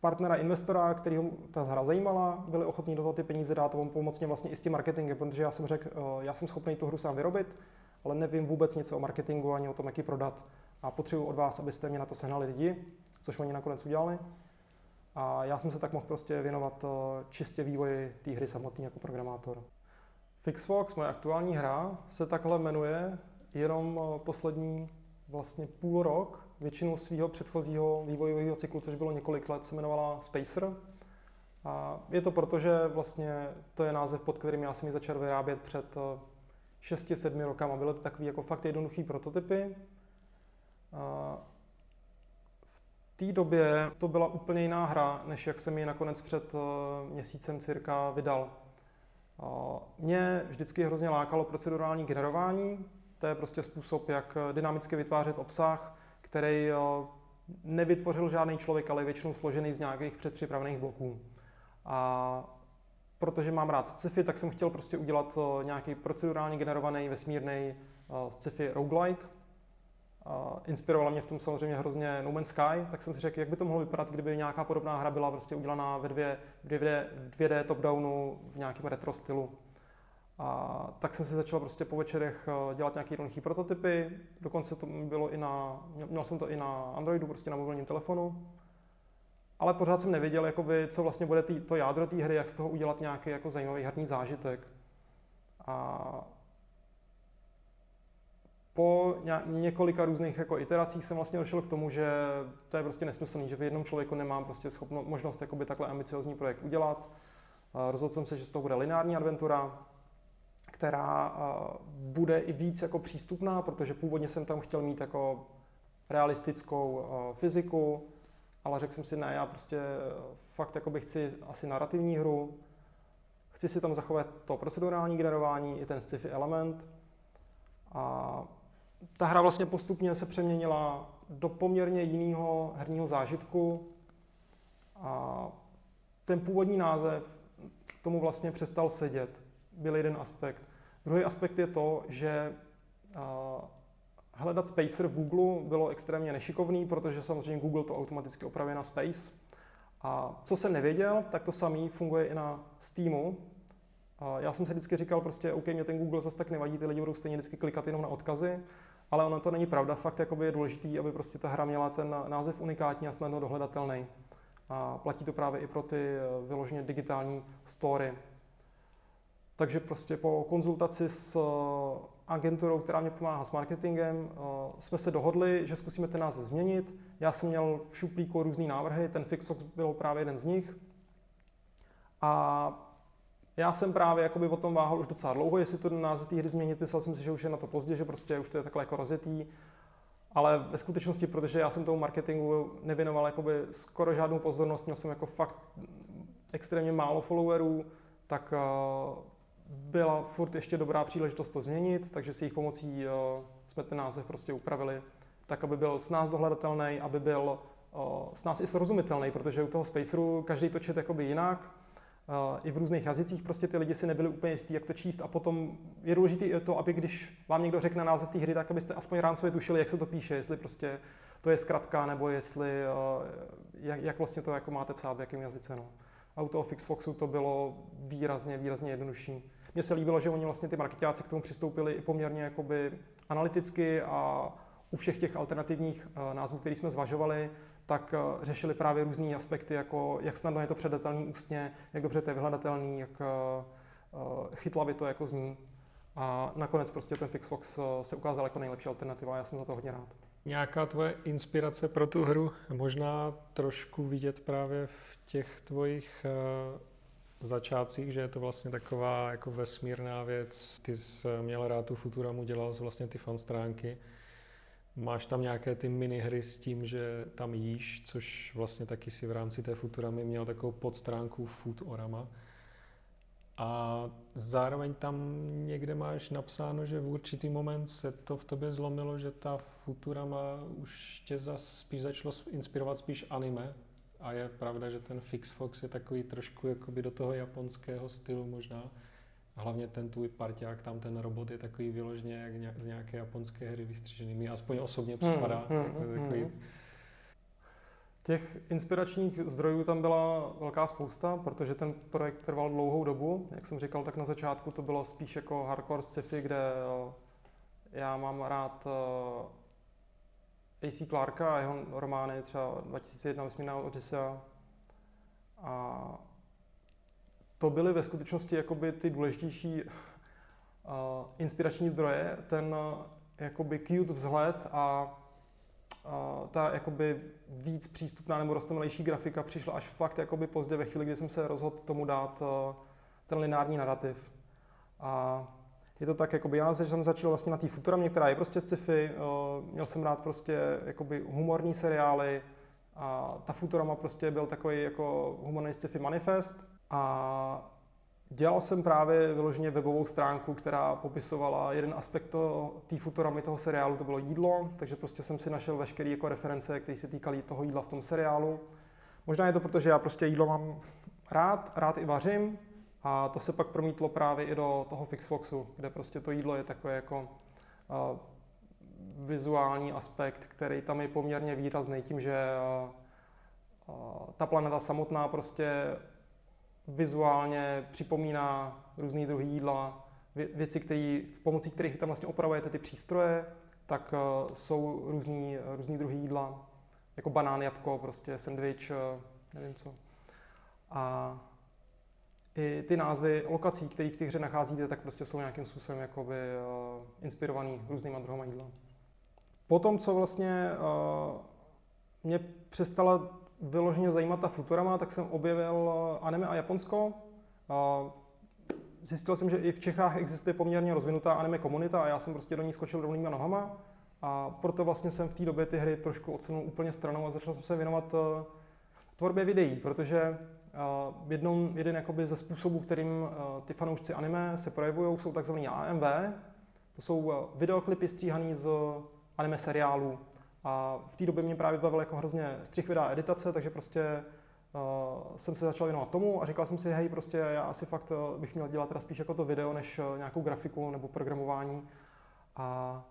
partnera, investora, který ta hra zajímala, byli ochotní do toho ty peníze dát a pomoct mě vlastně i s tím marketingem, protože já jsem řekl, já jsem schopný tu hru sám vyrobit, ale nevím vůbec nic o marketingu ani o tom, jak ji prodat a potřebuji od vás, abyste mě na to sehnali lidi, což oni nakonec udělali. A já jsem se tak mohl prostě věnovat eh, čistě vývoji té hry samotný jako programátor. Fixfox, moje aktuální hra, se takhle jmenuje jenom eh, poslední vlastně půl rok. Většinu svého předchozího vývojového cyklu, což bylo několik let, se jmenovala Spacer. A je to proto, že vlastně to je název, pod kterým já jsem ji začal vyrábět před 6-7 eh, rokama. Byly to takové jako fakt jednoduché prototypy, v té době to byla úplně jiná hra, než jak jsem ji nakonec před eh, měsícem cirka vydal. Mě vždycky hrozně lákalo procedurální generování. To je prostě způsob, jak dynamicky vytvářet obsah, který eh, nevytvořil žádný člověk, ale je většinou složený z nějakých předpřipravených bloků. A protože mám rád sci-fi, tak jsem chtěl prostě udělat eh, nějaký procedurálně generovaný vesmírný sci-fi roguelike, Uh, inspirovala mě v tom samozřejmě hrozně No Man's Sky, tak jsem si řekl, jak by to mohlo vypadat, kdyby nějaká podobná hra byla prostě udělaná ve dvě, v 2D, v 2D top-downu v nějakém retro stylu. A tak jsem si začal prostě po večerech eh, dělat nějaké jednoduché prototypy, dokonce to bylo i na, měl jsem to i na Androidu, prostě na mobilním telefonu. Ale pořád jsem nevěděl, jakoby, co vlastně bude tý, to jádro té hry, jak z toho udělat nějaký jako zajímavý herní zážitek. A po několika různých jako iteracích jsem vlastně došel k tomu, že to je prostě nesmyslný, že v jednom člověku nemám prostě schopno, možnost jakoby takhle ambiciozní projekt udělat. Rozhodl jsem se, že z toho bude lineární adventura, která bude i víc jako přístupná, protože původně jsem tam chtěl mít jako realistickou fyziku, ale řekl jsem si, ne, já prostě fakt jakoby chci asi narrativní hru, chci si tam zachovat to procedurální generování, i ten sci-fi element, a ta hra vlastně postupně se přeměnila do poměrně jiného herního zážitku a ten původní název tomu vlastně přestal sedět. Byl jeden aspekt. Druhý aspekt je to, že hledat Spacer v Google bylo extrémně nešikovný, protože samozřejmě Google to automaticky opravuje na Space. A co jsem nevěděl, tak to samý funguje i na Steamu. A já jsem si vždycky říkal prostě, OK, mě ten Google zase tak nevadí, ty lidi budou stejně vždycky klikat jenom na odkazy, ale ono to není pravda, fakt jakoby je důležité, aby prostě ta hra měla ten název unikátní a snadno dohledatelný. A platí to právě i pro ty vyloženě digitální story. Takže prostě po konzultaci s agenturou, která mě pomáhá s marketingem, jsme se dohodli, že zkusíme ten název změnit. Já jsem měl v šuplíku různý návrhy, ten Fixox byl právě jeden z nich. A já jsem právě jakoby o tom váhal už docela dlouho, jestli to název té hry změnit. Myslel jsem si, že už je na to pozdě, že prostě už to je takhle jako rozjetý. Ale ve skutečnosti, protože já jsem tomu marketingu nevěnoval jakoby skoro žádnou pozornost, měl jsem jako fakt extrémně málo followerů, tak uh, byla furt ještě dobrá příležitost to změnit, takže s jejich pomocí uh, jsme ten název prostě upravili tak, aby byl s nás dohledatelný, aby byl uh, s nás i srozumitelný, protože u toho Spaceru každý to čet jakoby jinak, i v různých jazycích prostě ty lidi si nebyli úplně jistí, jak to číst a potom je důležité to, aby když vám někdo řekne název té hry, tak abyste aspoň rámcově tušili, jak se to píše, jestli prostě to je zkratka, nebo jestli, jak, jak vlastně to jako máte psát, v jakém jazyce. No. A u toho Fixfoxu to bylo výrazně, výrazně jednodušší. Mně se líbilo, že oni vlastně ty marketáci k tomu přistoupili i poměrně jakoby analyticky a u všech těch alternativních názvů, které jsme zvažovali, tak eh, řešili právě různé aspekty, jako jak snadno je to předatelný ústně, jak dobře to je vyhledatelný, jak eh, eh, chytlavě to jako zní. A nakonec prostě ten Fixfox se ukázal jako nejlepší alternativa a já jsem za to hodně rád. Nějaká tvoje inspirace pro tu hru, možná trošku vidět právě v těch tvojich začátcích, že je to vlastně taková jako vesmírná věc. Ty jsi měl rád tu Futuramu, dělal jsi vlastně ty fan stránky. Máš tam nějaké ty minihry s tím, že tam jíš, což vlastně taky si v rámci té Futuramy měl takovou podstránku Foodorama. A zároveň tam někde máš napsáno, že v určitý moment se to v tobě zlomilo, že ta Futurama už tě zas spíš začalo inspirovat spíš anime. A je pravda, že ten Fix Fox je takový trošku jakoby do toho japonského stylu možná. Hlavně ten tvůj parťák, tam ten robot je takový vyloženě jak z nějaké japonské hry vystřižený. Mi aspoň osobně hmm, připadá. Hmm, jako hmm, takový... hmm. Těch inspiračních zdrojů tam byla velká spousta, protože ten projekt trval dlouhou dobu. Jak jsem říkal, tak na začátku to bylo spíš jako hardcore sci-fi, kde eh, já mám rád eh, AC Clarka a jeho romány, třeba 2001 Vesmírná Odyssea. A to byly ve skutečnosti jakoby ty důležitější uh, inspirační zdroje, ten uh, jakoby cute vzhled a uh, ta jakoby víc přístupná nebo roztomilejší grafika přišla až fakt jakoby pozdě ve chvíli, kdy jsem se rozhodl tomu dát uh, ten lineární narrativ. A je to tak, jakoby já jsem začal vlastně na té Futuramě, která je prostě sci-fi, uh, měl jsem rád prostě jakoby humorní seriály a ta Futurama prostě byl takový jako humorný sci-fi manifest, a dělal jsem právě vyloženě webovou stránku, která popisovala jeden aspekt té Futuramy toho seriálu, to bylo jídlo, takže prostě jsem si našel veškeré jako reference, které se týkaly toho jídla v tom seriálu. Možná je to proto, že já prostě jídlo mám rád, rád i vařím a to se pak promítlo právě i do toho Fixfoxu, kde prostě to jídlo je takové jako uh, vizuální aspekt, který tam je poměrně výrazný tím, že uh, ta planeta samotná prostě vizuálně připomíná různý druhy jídla, věci, který, pomocí kterých tam vlastně opravujete ty přístroje, tak uh, jsou různý, různý druhy jídla, jako banán, jabko, prostě sandwich, nevím co. A i ty názvy lokací, které v té hře nacházíte, tak prostě jsou nějakým způsobem jakoby, uh, inspirovaný různýma druhama jídla. Potom, co vlastně uh, mě přestala vyloženě zajímat ta Futurama, tak jsem objevil eh, anime a Japonsko. Zjistil jsem, že i v Čechách existuje poměrně rozvinutá anime komunita a já jsem prostě do ní skočil rovnýma nohama. A proto vlastně jsem v té době ty hry trošku odsunul úplně stranou a začal jsem se věnovat tvorbě videí, protože jednou, jeden jakoby ze způsobů, kterým ty fanoušci anime se projevují, jsou takzvané AMV. To jsou videoklipy stříhané z anime seriálů. A v té době mě právě bavil jako hrozně střih videa editace, takže prostě uh, jsem se začal věnovat tomu a říkal jsem si, hej, prostě já asi fakt bych měl dělat teda spíš jako to video, než nějakou grafiku nebo programování. A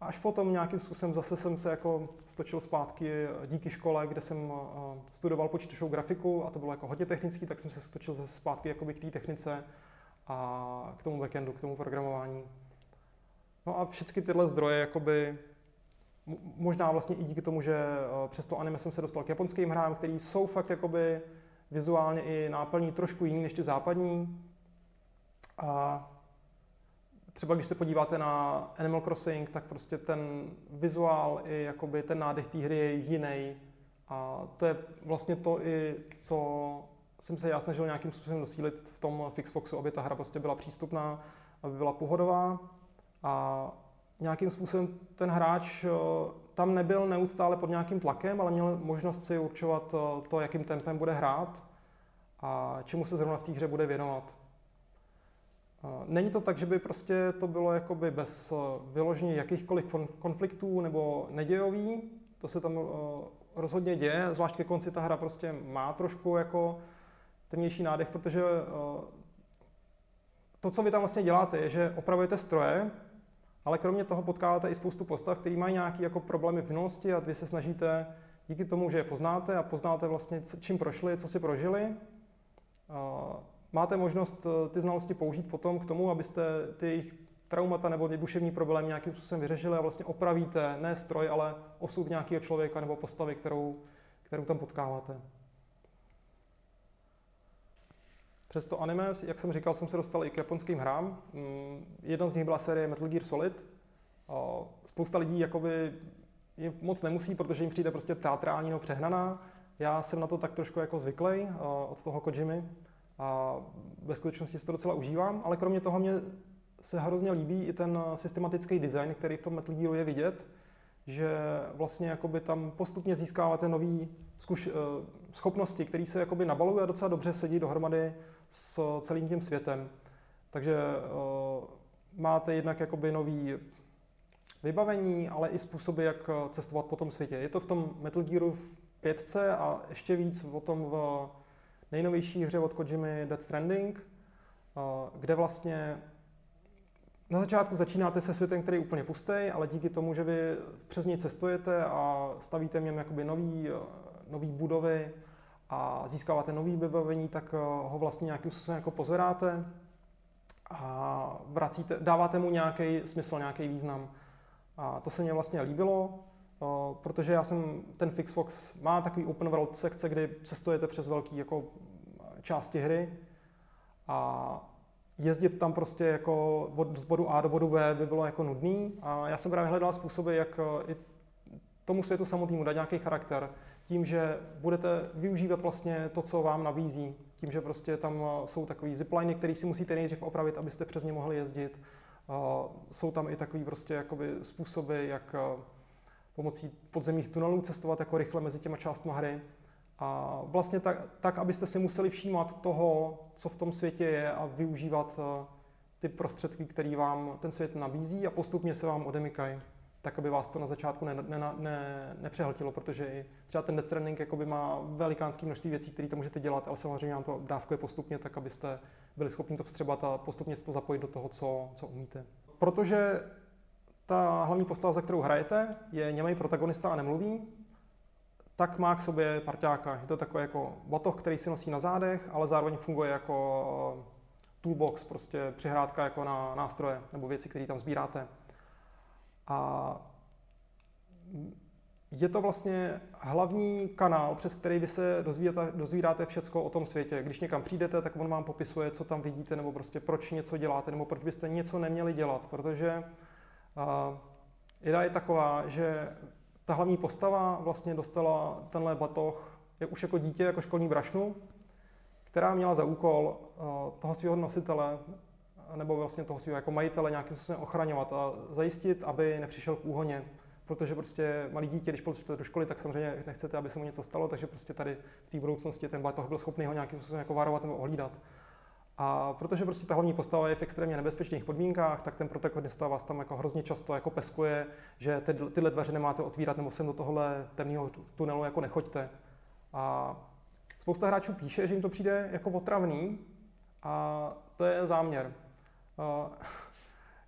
až potom nějakým způsobem zase jsem se jako stočil zpátky díky škole, kde jsem uh, studoval počítačovou grafiku a to bylo jako hodně technický, tak jsem se stočil zase zpátky k té technice a k tomu backendu, k tomu programování. No a všechny tyhle zdroje jakoby možná vlastně i díky tomu, že uh, přes to anime jsem se dostal k japonským hrám, které jsou fakt jakoby vizuálně i náplní trošku jiný než ty západní. A třeba když se podíváte na Animal Crossing, tak prostě ten vizuál i jakoby ten nádech té hry je jiný. A to je vlastně to i, co jsem se já snažil nějakým způsobem dosílit v tom Fixfoxu, aby ta hra prostě byla přístupná, aby byla pohodová a nějakým způsobem ten hráč eh, tam nebyl neustále pod nějakým tlakem, ale měl možnost si určovat eh, to, jakým tempem bude hrát a čemu se zrovna v té hře bude věnovat. Není to tak, že by prostě to bylo jakoby bez eh, vyložení jakýchkoliv konfliktů nebo nedějový. To se tam eh, rozhodně děje, zvlášť ke konci ta hra prostě má trošku jako temnější nádech, protože eh, to, co vy tam vlastně děláte, je, že opravujete stroje, ale kromě toho potkáváte i spoustu postav, které mají nějaké jako problémy v minulosti a vy se snažíte díky tomu, že je poznáte a poznáte vlastně, čím prošli, co si prožili, máte možnost eh, ty znalosti použít potom k tomu, abyste ty jejich traumata nebo duševní problémy nějakým způsobem vyřešili a vlastně opravíte ne stroj, ale osud nějakého člověka nebo postavy, kterou, kterou tam potkáváte. Přes to anime, jak jsem říkal, jsem se dostal i k japonským hrám. Mm, jedna z nich byla série Metal Gear Solid. Spousta lidí jakoby je moc nemusí, protože jim přijde prostě teatrální nebo přehnaná. Já jsem na to tak trošku jako zvyklý od toho Kojimy a ve skutečnosti si to docela užívám, ale kromě toho mě se hrozně líbí i ten systematický design, který v tom Metal Gearu je vidět, že vlastně jakoby tam postupně získáváte nové zkuš- eh, schopnosti, které se jakoby nabalují a docela dobře sedí dohromady s celým tím světem. Takže uh, máte jednak jakoby nový vybavení, ale i způsoby, jak cestovat po tom světě. Je to v tom Metal Gearu v 5 a ještě víc o tom v nejnovější hře od Kojimy Death Stranding, kde vlastně na začátku začínáte se světem, který je úplně pustý, ale díky tomu, že vy přes něj cestujete a stavíte v něm jakoby nový, nový budovy a získáváte nový vybavení, tak ho vlastně nějakým způsobem jako pozoráte a vracíte, dáváte mu nějaký smysl, nějaký význam. A to se mně vlastně líbilo protože já jsem, ten Fixfox má takový open world sekce, kdy cestujete přes velký jako části hry a jezdit tam prostě jako od, z bodu A do bodu B by bylo jako nudný a já jsem právě hledal způsoby, jak i tomu světu samotnému dát nějaký charakter, tím, že budete využívat vlastně to, co vám nabízí, tím, že prostě tam jsou takový zipliny, které si musíte nejdřív opravit, abyste přes ně mohli jezdit. Jsou tam i takový prostě jakoby způsoby, jak pomocí podzemních tunelů cestovat jako rychle mezi těma částmi hry. A vlastně tak, tak, abyste si museli všímat toho, co v tom světě je a využívat eh, ty prostředky, které vám ten svět nabízí a postupně se vám odemykají, tak aby vás to na začátku ne, ne, ne, nepřehltilo, protože i třeba ten Death Stranding má velikánské množství věcí, které to můžete dělat, ale samozřejmě vám to dávkuje postupně, tak abyste byli schopni to vstřebat a postupně se to zapojit do toho, co, co umíte. Protože ta hlavní postava, za kterou hrajete, je němý protagonista a nemluví, tak má k sobě parťáka. Je to takový jako batoh, který si nosí na zádech, ale zároveň funguje jako eh, toolbox, prostě přihrádka jako na nástroje nebo věci, které tam sbíráte. A je to vlastně hlavní kanál, přes který vy se dozvídáte, dozvídáte všecko o tom světě. Když někam přijdete, tak on vám popisuje, co tam vidíte, nebo prostě proč něco děláte, nebo proč byste něco neměli dělat, protože a idea je taková, že ta hlavní postava vlastně dostala tenhle batoh je už jako dítě, jako školní brašnu, která měla za úkol toho svého nositele nebo vlastně toho svého jako majitele nějakým způsobem ochraňovat a zajistit, aby nepřišel k úhoně. Protože prostě malý dítě, když půjdete do školy, tak samozřejmě nechcete, aby se mu něco stalo, takže prostě tady v té budoucnosti ten batoh byl schopný ho nějakým způsobem jako varovat nebo ohlídat. A protože prostě ta hlavní postava je v extrémně nebezpečných podmínkách, tak ten protagonista vás tam jako hrozně často jako peskuje, že ty, tyhle dveře nemáte otvírat nebo sem do tohohle temného tunelu jako nechoďte. A spousta hráčů píše, že jim to přijde jako otravný a to je záměr.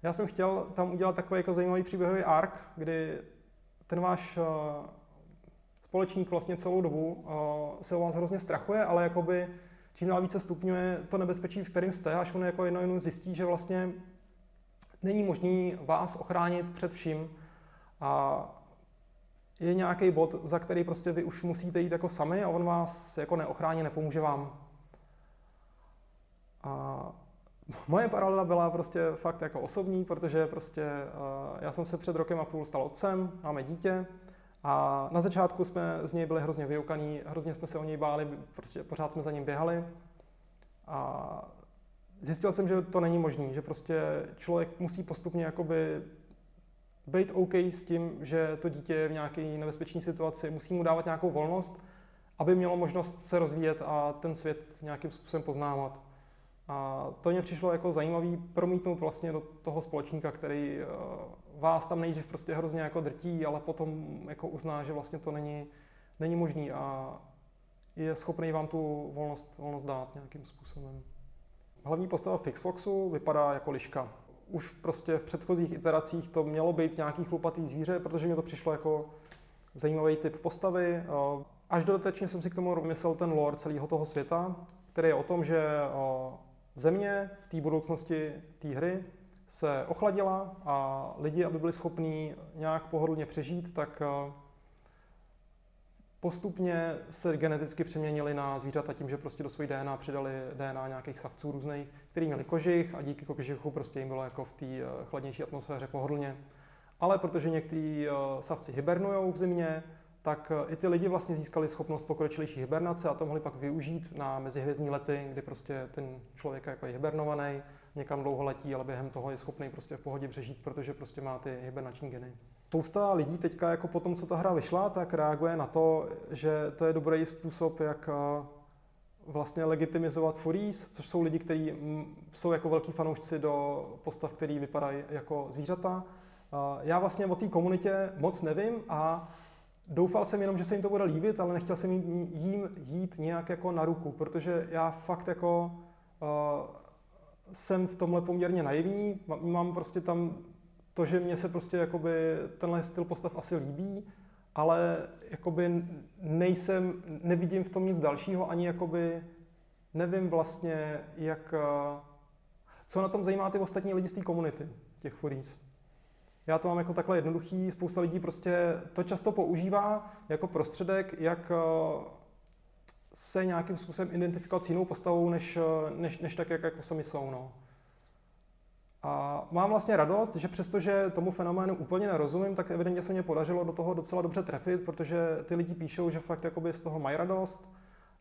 Já jsem chtěl tam udělat takový jako zajímavý příběhový ark, kdy ten váš společník vlastně celou dobu se o vás hrozně strachuje, ale jakoby čím dál více stupňuje to nebezpečí, v kterém jste, až on jako jedno jenom zjistí, že vlastně není možný vás ochránit před vším. A je nějaký bod, za který prostě vy už musíte jít jako sami a on vás jako neochrání, nepomůže vám. A moje paralela byla prostě fakt jako osobní, protože prostě uh, já jsem se před rokem a půl stal otcem, máme dítě a na začátku jsme z něj byli hrozně vyukaní, hrozně jsme se o něj báli, prostě pořád jsme za ním běhali a zjistil jsem, že to není možné, že prostě člověk musí postupně jakoby být OK s tím, že to dítě je v nějaké nebezpečné situaci, musí mu dávat nějakou volnost, aby mělo možnost se rozvíjet a ten svět nějakým způsobem poznávat. A to mě přišlo jako zajímavý promítnout vlastně do toho společníka, který eh, vás tam nejdřív prostě hrozně jako drtí, ale potom jako uzná, že vlastně to není, není možný a je schopný vám tu volnost, volnost dát nějakým způsobem. Hlavní postava Fixfoxu vypadá jako liška. Už prostě v předchozích iteracích to mělo být nějaký chlupatý zvíře, protože mi to přišlo jako zajímavý typ postavy. Eh, až dodatečně jsem si k tomu myslel ten lore celého toho světa, který je o tom, že eh, Země v té budoucnosti té hry se ochladila a lidi, aby byli schopní nějak pohodlně přežít, tak eh, postupně se geneticky přeměnili na zvířata tím, že prostě do své DNA přidali DNA nějakých savců různých, který měli kožich a díky kožichu prostě jim bylo jako v té eh, chladnější atmosféře pohodlně. Ale protože některý eh, savci hibernují v zimě, tak i ty lidi vlastně získali schopnost pokročilejší hibernace a to mohli pak využít na mezihvězdní lety, kdy prostě ten člověk jako je hibernovaný, někam dlouho letí, ale během toho je schopný prostě v pohodě přežít, protože prostě má ty hibernační geny. Spousta lidí teďka jako po tom, co ta hra vyšla, tak reaguje na to, že to je dobrý způsob, jak eh, vlastně legitimizovat furries, což jsou lidi, kteří mm, jsou jako velký fanoušci do postav, který vypadají jako zvířata. Eh, já vlastně o té komunitě moc nevím a Doufal jsem jenom, že se jim to bude líbit, ale nechtěl jsem jim, jim jít nějak jako na ruku, protože já fakt jako uh, jsem v tomhle poměrně naivní, mám prostě tam to, že mě se prostě jakoby tenhle styl postav asi líbí, ale jakoby nejsem, nevidím v tom nic dalšího, ani jakoby nevím vlastně, jak, uh, co na tom zajímá ty ostatní lidi z té komunity, těch furries. Já to mám jako takhle jednoduchý, spousta lidí prostě to často používá jako prostředek, jak eh, se nějakým způsobem identifikovat s jinou postavou, než, eh, než, než tak, jak jako sami jsou. No. A mám vlastně radost, že přestože tomu fenoménu úplně nerozumím, tak evidentně se mě podařilo do toho docela dobře trefit, protože ty lidi píšou, že fakt jakoby z toho mají radost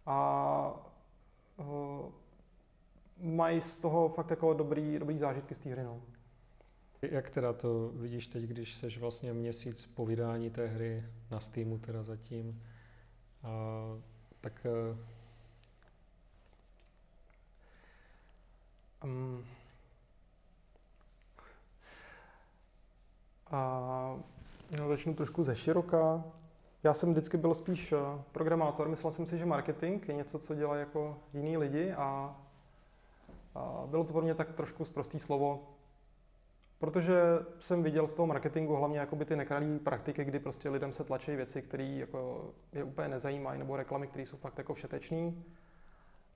a uh, mají z toho fakt jako dobrý, dobrý zážitky z té hry. No. Jak teda to vidíš teď, když seš vlastně měsíc po vydání té hry na Steamu teda zatím, a, tak um, a já začnu trošku ze široka. Já jsem vždycky byl spíš eh, programátor, myslel jsem si, že marketing je něco, co dělají jako jiní lidi a, a bylo to pro mě tak trošku zprostý slovo, Protože jsem viděl z toho marketingu hlavně jakoby ty nekralý praktiky, kdy prostě lidem se tlačí věci, které jako je úplně nezajímají, nebo reklamy, které jsou fakt jako všetečný.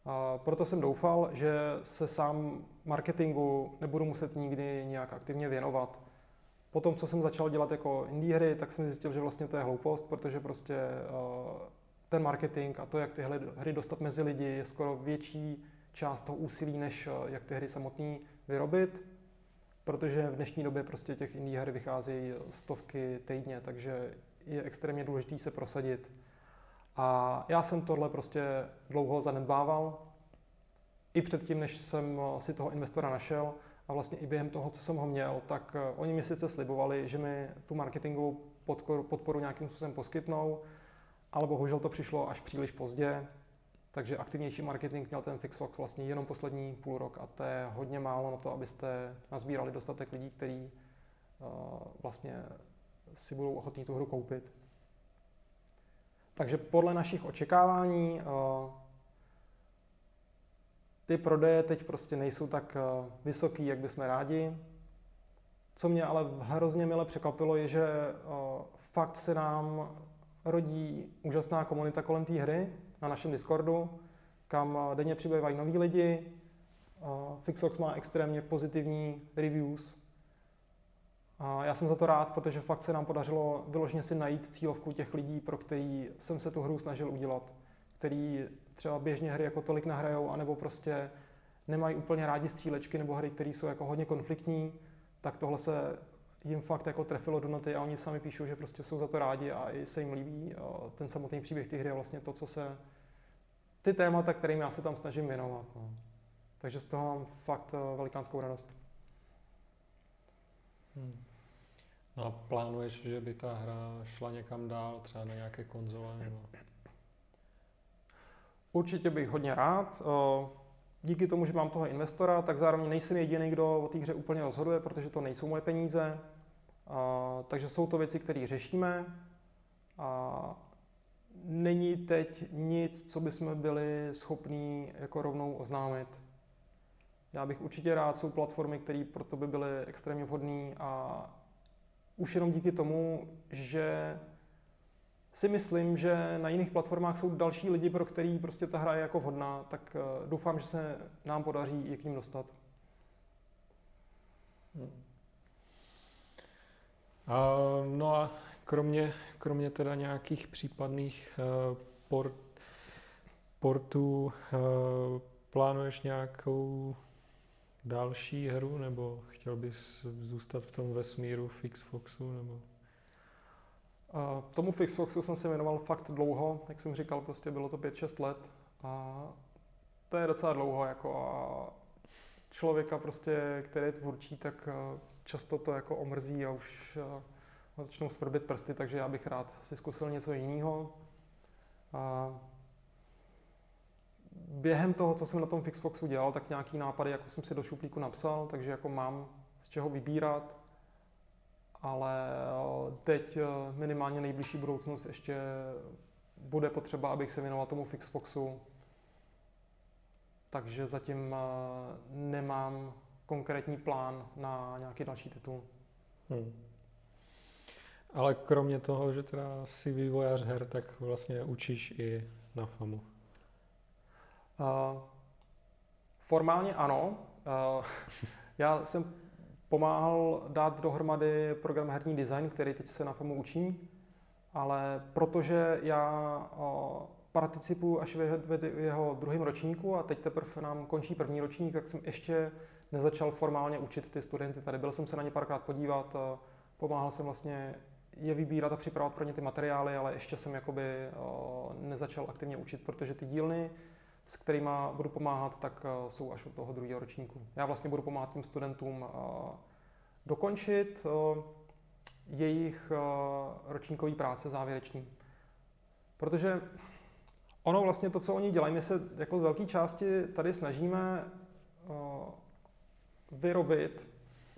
A proto jsem doufal, že se sám marketingu nebudu muset nikdy nějak aktivně věnovat. Potom, co jsem začal dělat jako indie hry, tak jsem zjistil, že vlastně to je hloupost, protože prostě ten marketing a to, jak tyhle hry dostat mezi lidi, je skoro větší část toho úsilí, než jak ty hry samotné vyrobit protože v dnešní době prostě těch indie her vycházejí stovky týdně, takže je extrémně důležité se prosadit. A já jsem tohle prostě dlouho zanedbával, i předtím, než jsem si toho investora našel a vlastně i během toho, co jsem ho měl, tak eh, oni mi sice slibovali, že mi tu marketingovou podporu, podporu nějakým způsobem poskytnou, ale bohužel to přišlo až příliš pozdě. Takže aktivnější marketing měl ten Fixfox vlastně jenom poslední půl rok a to je hodně málo na to, abyste nazbírali dostatek lidí, kteří uh, vlastně si budou ochotní tu hru koupit. Takže podle našich očekávání uh, ty prodeje teď prostě nejsou tak uh, vysoký, jak bychom rádi. Co mě ale hrozně mile překvapilo, je, že fakt se nám rodí úžasná komunita kolem té hry na našem Discordu, kam denně přibývají noví lidi. Fixox má extrémně pozitivní reviews A já jsem za to rád, protože fakt se nám podařilo vyloženě si najít cílovku těch lidí, pro který jsem se tu hru snažil udělat, který třeba běžně hry jako tolik nahrajou, anebo prostě nemají úplně rádi střílečky nebo hry, které jsou jako hodně konfliktní, tak tohle se jim fakt jako trefilo do noty a oni sami píšou, že prostě jsou za to rádi a i se jim líbí ten samotný příběh té hry a vlastně to, co se, ty témata, kterým já se tam snažím věnovat. No. Takže z toho mám fakt eh, velikánskou radost. Hmm. No a plánuješ, že by ta hra šla někam dál, třeba na nějaké konzole? Nebo... Určitě bych hodně rád. Eh, díky tomu, že mám toho investora, tak zároveň nejsem jediný, kdo o té hře úplně rozhoduje, protože to nejsou moje peníze. Takže jsou to věci, které řešíme. A není teď nic, co bychom byli schopní jako rovnou oznámit. Já bych určitě rád, jsou platformy, které pro to by byly extrémně vhodné a už jenom díky tomu, že si myslím, že na jiných platformách jsou další lidi, pro který prostě ta hra je jako vhodná, tak eh, doufám, že se nám podaří je k ním dostat. Hmm. A, no a kromě, kromě teda nějakých případných uh, port, portů, uh, plánuješ nějakou další hru, nebo chtěl bys zůstat v tom vesmíru Fixfoxu, nebo? A tomu Fixfoxu jsem se věnoval fakt dlouho, jak jsem říkal, prostě bylo to 5-6 let a to je docela dlouho jako a člověka prostě, který je tvůrčí, tak často to jako omrzí a už začnou svrbit prsty, takže já bych rád si zkusil něco jiného. A během toho, co jsem na tom Fixboxu dělal, tak nějaký nápady, jako jsem si do šuplíku napsal, takže jako mám z čeho vybírat, ale teď eh, minimálně nejbližší budoucnost ještě bude potřeba, abych se věnoval tomu Fixboxu, takže zatím eh, nemám konkrétní plán na nějaký další titul. Hmm. Ale kromě toho, že teda jsi vývojář her, tak vlastně učíš i na FAMu. Uh, formálně ano. Uh, <laughs> já jsem pomáhal dát dohromady program herní design, který teď se na FAMu učí, ale protože já uh, participuji až v jeho druhém ročníku a teď teprve nám končí první ročník, tak jsem ještě nezačal formálně učit ty studenty tady. Byl jsem se na ně párkrát podívat, pomáhal jsem vlastně je vybírat a připravovat pro ně ty materiály, ale ještě jsem jakoby nezačal aktivně učit, protože ty dílny, s kterými budu pomáhat, tak jsou až od toho druhého ročníku. Já vlastně budu pomáhat tím studentům dokončit jejich ročníkový práce závěrečný. Protože ono vlastně to, co oni dělají, my se jako z velké části tady snažíme vyrobit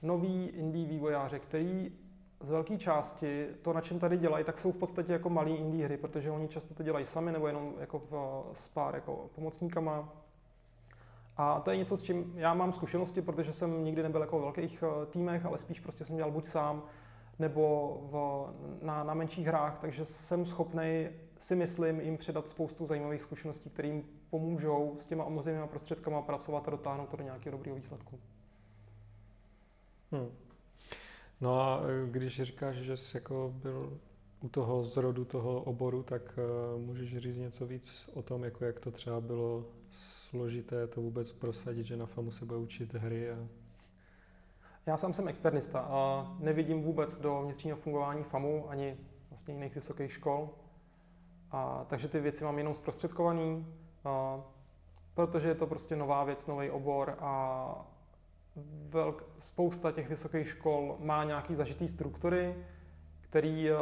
nový indie vývojáře, který z velké části to, na čem tady dělají, tak jsou v podstatě jako malý indie hry, protože oni často to dělají sami nebo jenom jako v, s pár jako pomocníkama. A to je něco, s čím já mám zkušenosti, protože jsem nikdy nebyl jako v velkých eh, týmech, ale spíš prostě jsem dělal buď sám, nebo v, na, na menších hrách, takže jsem schopný si myslím jim předat spoustu zajímavých zkušeností, které jim pomůžou s těma omezenými prostředkama pracovat a dotáhnout to do nějakého dobrého výsledku. Hmm. No a e, když říkáš, že jsi jako byl u toho zrodu toho oboru, tak uh, můžeš říct něco víc o tom, jako jak to třeba bylo složité to vůbec prosadit, že na FAMu se bude učit hry a já sám jsem externista a nevidím vůbec do vnitřního fungování FAMu ani vlastně jiných vysokých škol. A, takže ty věci mám jenom zprostředkovaný, a, protože je to prostě nová věc, nový obor a velk, spousta těch vysokých škol má nějaký zažitý struktury, který uh,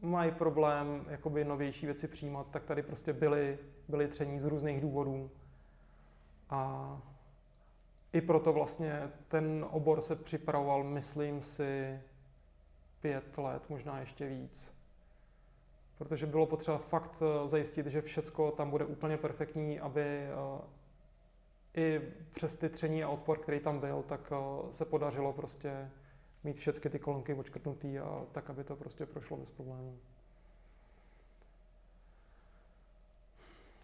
mají problém jakoby novější věci přijímat, tak tady prostě byly, byly tření z různých důvodů. A i proto vlastně ten obor se připravoval, myslím si, pět let, možná ještě víc. Protože bylo potřeba fakt eh, zajistit, že všecko tam bude úplně perfektní, aby eh, i přes ty tření a odpor, který tam byl, tak eh, se podařilo prostě mít všechny ty kolonky odškrtnutý a tak, aby to prostě prošlo bez problémů.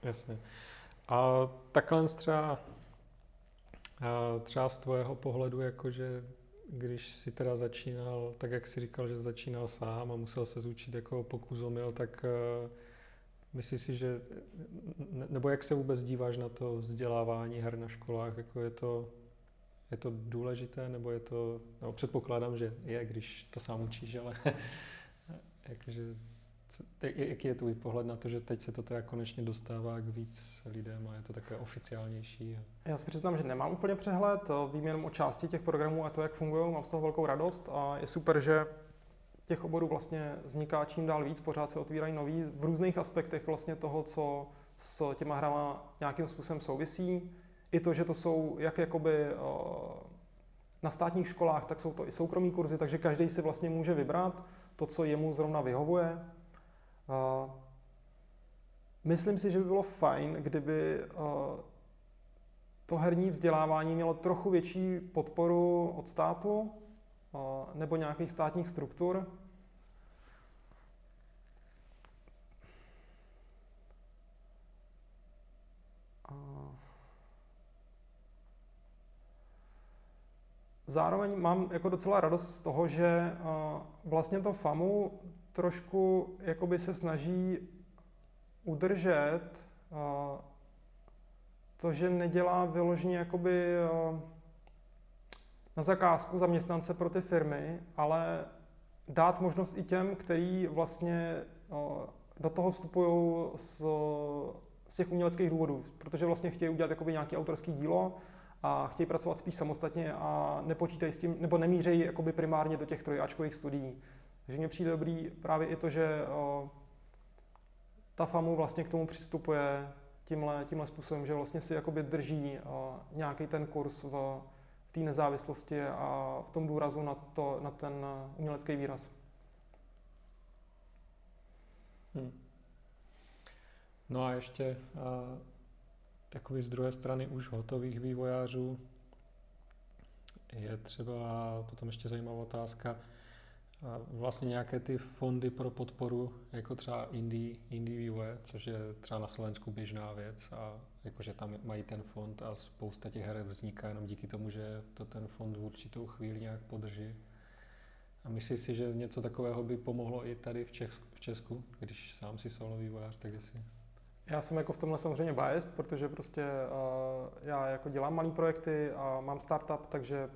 Jasně. A takhle třeba, třeba z tvého pohledu, jakože když si teda začínal, tak jak si říkal, že začínal sám a musel se zúčit jako pokuzomil, tak uh, myslíš si, že, nebo jak se vůbec díváš na to vzdělávání her na školách, jako je to, je to důležité, nebo je to, no předpokládám, že je, když to sám učíš, ale <laughs> jakože Jaký je tvůj pohled na to, že teď se to teda konečně dostává k víc lidem a je to takové oficiálnější? Já si přiznám, že nemám úplně přehled, vím jenom o části těch programů a to, jak fungují, mám z toho velkou radost a je super, že těch oborů vlastně vzniká čím dál víc, pořád se otvírají nový v různých aspektech vlastně toho, co s těma hrama nějakým způsobem souvisí. I to, že to jsou jak jakoby na státních školách, tak jsou to i soukromí kurzy, takže každý si vlastně může vybrat to, co jemu zrovna vyhovuje. Myslím si, že by bylo fajn, kdyby to herní vzdělávání mělo trochu větší podporu od státu nebo nějakých státních struktur. Zároveň mám jako docela radost z toho, že vlastně to FAMu trošku jakoby se snaží udržet to, že nedělá vyloženě jakoby na zakázku zaměstnance pro ty firmy, ale dát možnost i těm, kteří vlastně do toho vstupují z, z těch uměleckých důvodů, protože vlastně chtějí udělat jakoby nějaké autorské dílo a chtějí pracovat spíš samostatně a nepočítají s tím, nebo nemířejí jakoby primárně do těch trojáčkových studií. Takže mně přijde dobrý právě i to, že o, ta FAMu vlastně k tomu přistupuje tímhle, tímhle způsobem, že vlastně si jakoby drží o, nějaký ten kurz v, té nezávislosti a v tom důrazu na, to, na ten umělecký výraz. Hmm. No a ještě a, jakoby z druhé strany už hotových vývojářů je třeba potom ještě zajímavá otázka, vlastně nějaké ty fondy pro podporu, jako třeba Indie, Indie vývoje, což je třeba na Slovensku běžná věc a jakože tam mají ten fond a spousta těch her vzniká jenom díky tomu, že to ten fond v určitou chvíli nějak podrží. A myslíš si, že něco takového by pomohlo i tady v, Česku, v Česku, když sám si solo vývojář, tak jestli? Já jsem jako v tomhle samozřejmě biased, protože prostě uh, já jako dělám malé projekty a mám startup, takže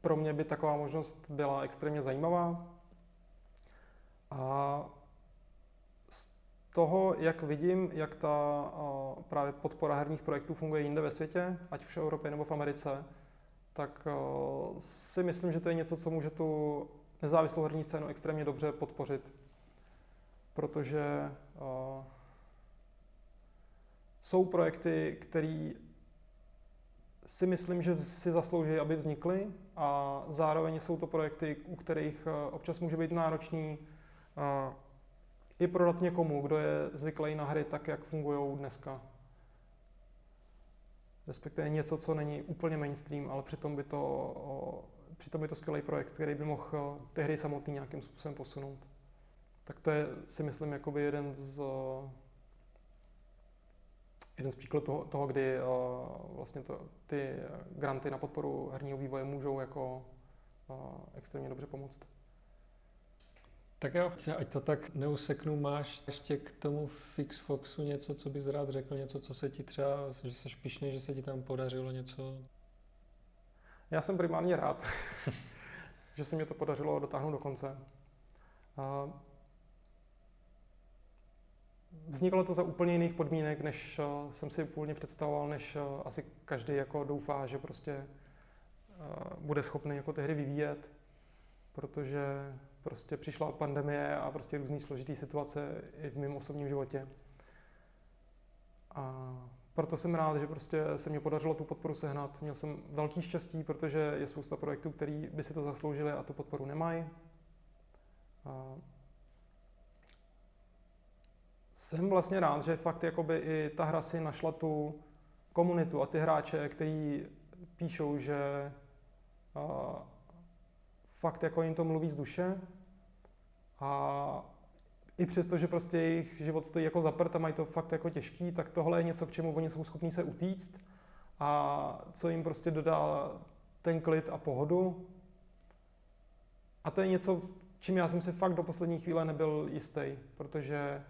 pro mě by taková možnost byla extrémně zajímavá. A z toho, jak vidím, jak ta právě podpora herních projektů funguje jinde ve světě, ať už v Evropě nebo v Americe, tak si myslím, že to je něco, co může tu nezávislou herní scénu extrémně dobře podpořit. Protože jsou projekty, které si myslím, že si zaslouží, aby vznikly a zároveň jsou to projekty, u kterých eh, občas může být náročný eh, i prodat někomu, kdo je zvyklý na hry tak, jak fungují dneska. Respektive něco, co není úplně mainstream, ale přitom by to, přitom by to skvělý projekt, který by mohl eh, ty hry samotný nějakým způsobem posunout. Tak to je, si myslím, jakoby jeden z jeden z příkladů toho, toho kdy uh, vlastně to, ty granty na podporu herního vývoje můžou jako uh, extrémně dobře pomoct. Tak jo, ať to tak neuseknu, máš ještě k tomu Fixfoxu něco, co bys rád řekl, něco, co se ti třeba, že jsi pišný, že se ti tam podařilo něco? Já jsem primárně rád, <laughs> že se mi to podařilo dotáhnout do konce. Uh, Vzniklo to za úplně jiných podmínek, než uh, jsem si původně představoval, než uh, asi každý jako doufá, že prostě uh, bude schopný jako ty hry vyvíjet, protože prostě přišla pandemie a prostě různý složitý situace i v mém osobním životě. A proto jsem rád, že prostě se mi podařilo tu podporu sehnat. Měl jsem velký štěstí, protože je spousta projektů, který by si to zasloužili a tu podporu nemají. A jsem vlastně rád, že fakt jakoby i ta hra si našla tu komunitu a ty hráče, kteří píšou, že uh, fakt jako jim to mluví z duše. A i přesto, že prostě jejich život stojí jako zaprt a mají to fakt jako těžký, tak tohle je něco, k čemu oni jsou schopní se utíct a co jim prostě dodá ten klid a pohodu. A to je něco, čím já jsem si fakt do poslední chvíle nebyl jistý, protože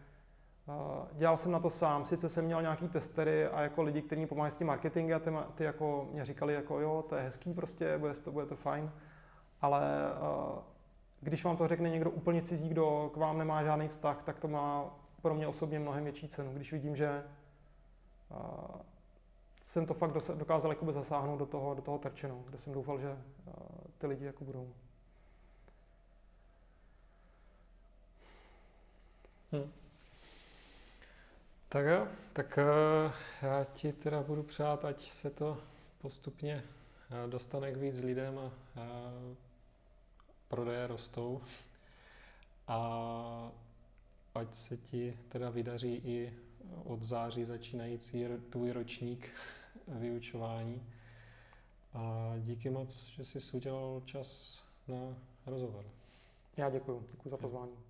dělal jsem na to sám. Sice jsem měl nějaký testery a jako lidi, kteří mi pomáhají s tím marketingem a ty, ty jako mě říkali jako jo, to je hezký prostě, bude to, bude to fajn, ale uh, když vám to řekne někdo úplně cizí, kdo k vám nemá žádný vztah, tak to má pro mě osobně mnohem větší cenu. Když vidím, že uh, jsem to fakt dokázal jakoby zasáhnout do toho, do toho terčenu, kde jsem doufal, že uh, ty lidi jako budou. Hmm. Tak jo, tak uh, já ti teda budu přát, ať se to postupně uh, dostane k víc lidem a uh, prodeje rostou. A ať se ti teda vydaří i od září začínající tvůj ročník vyučování. A díky moc, že jsi udělal čas na rozhovor. Já děkuji, děkuji za pozvání.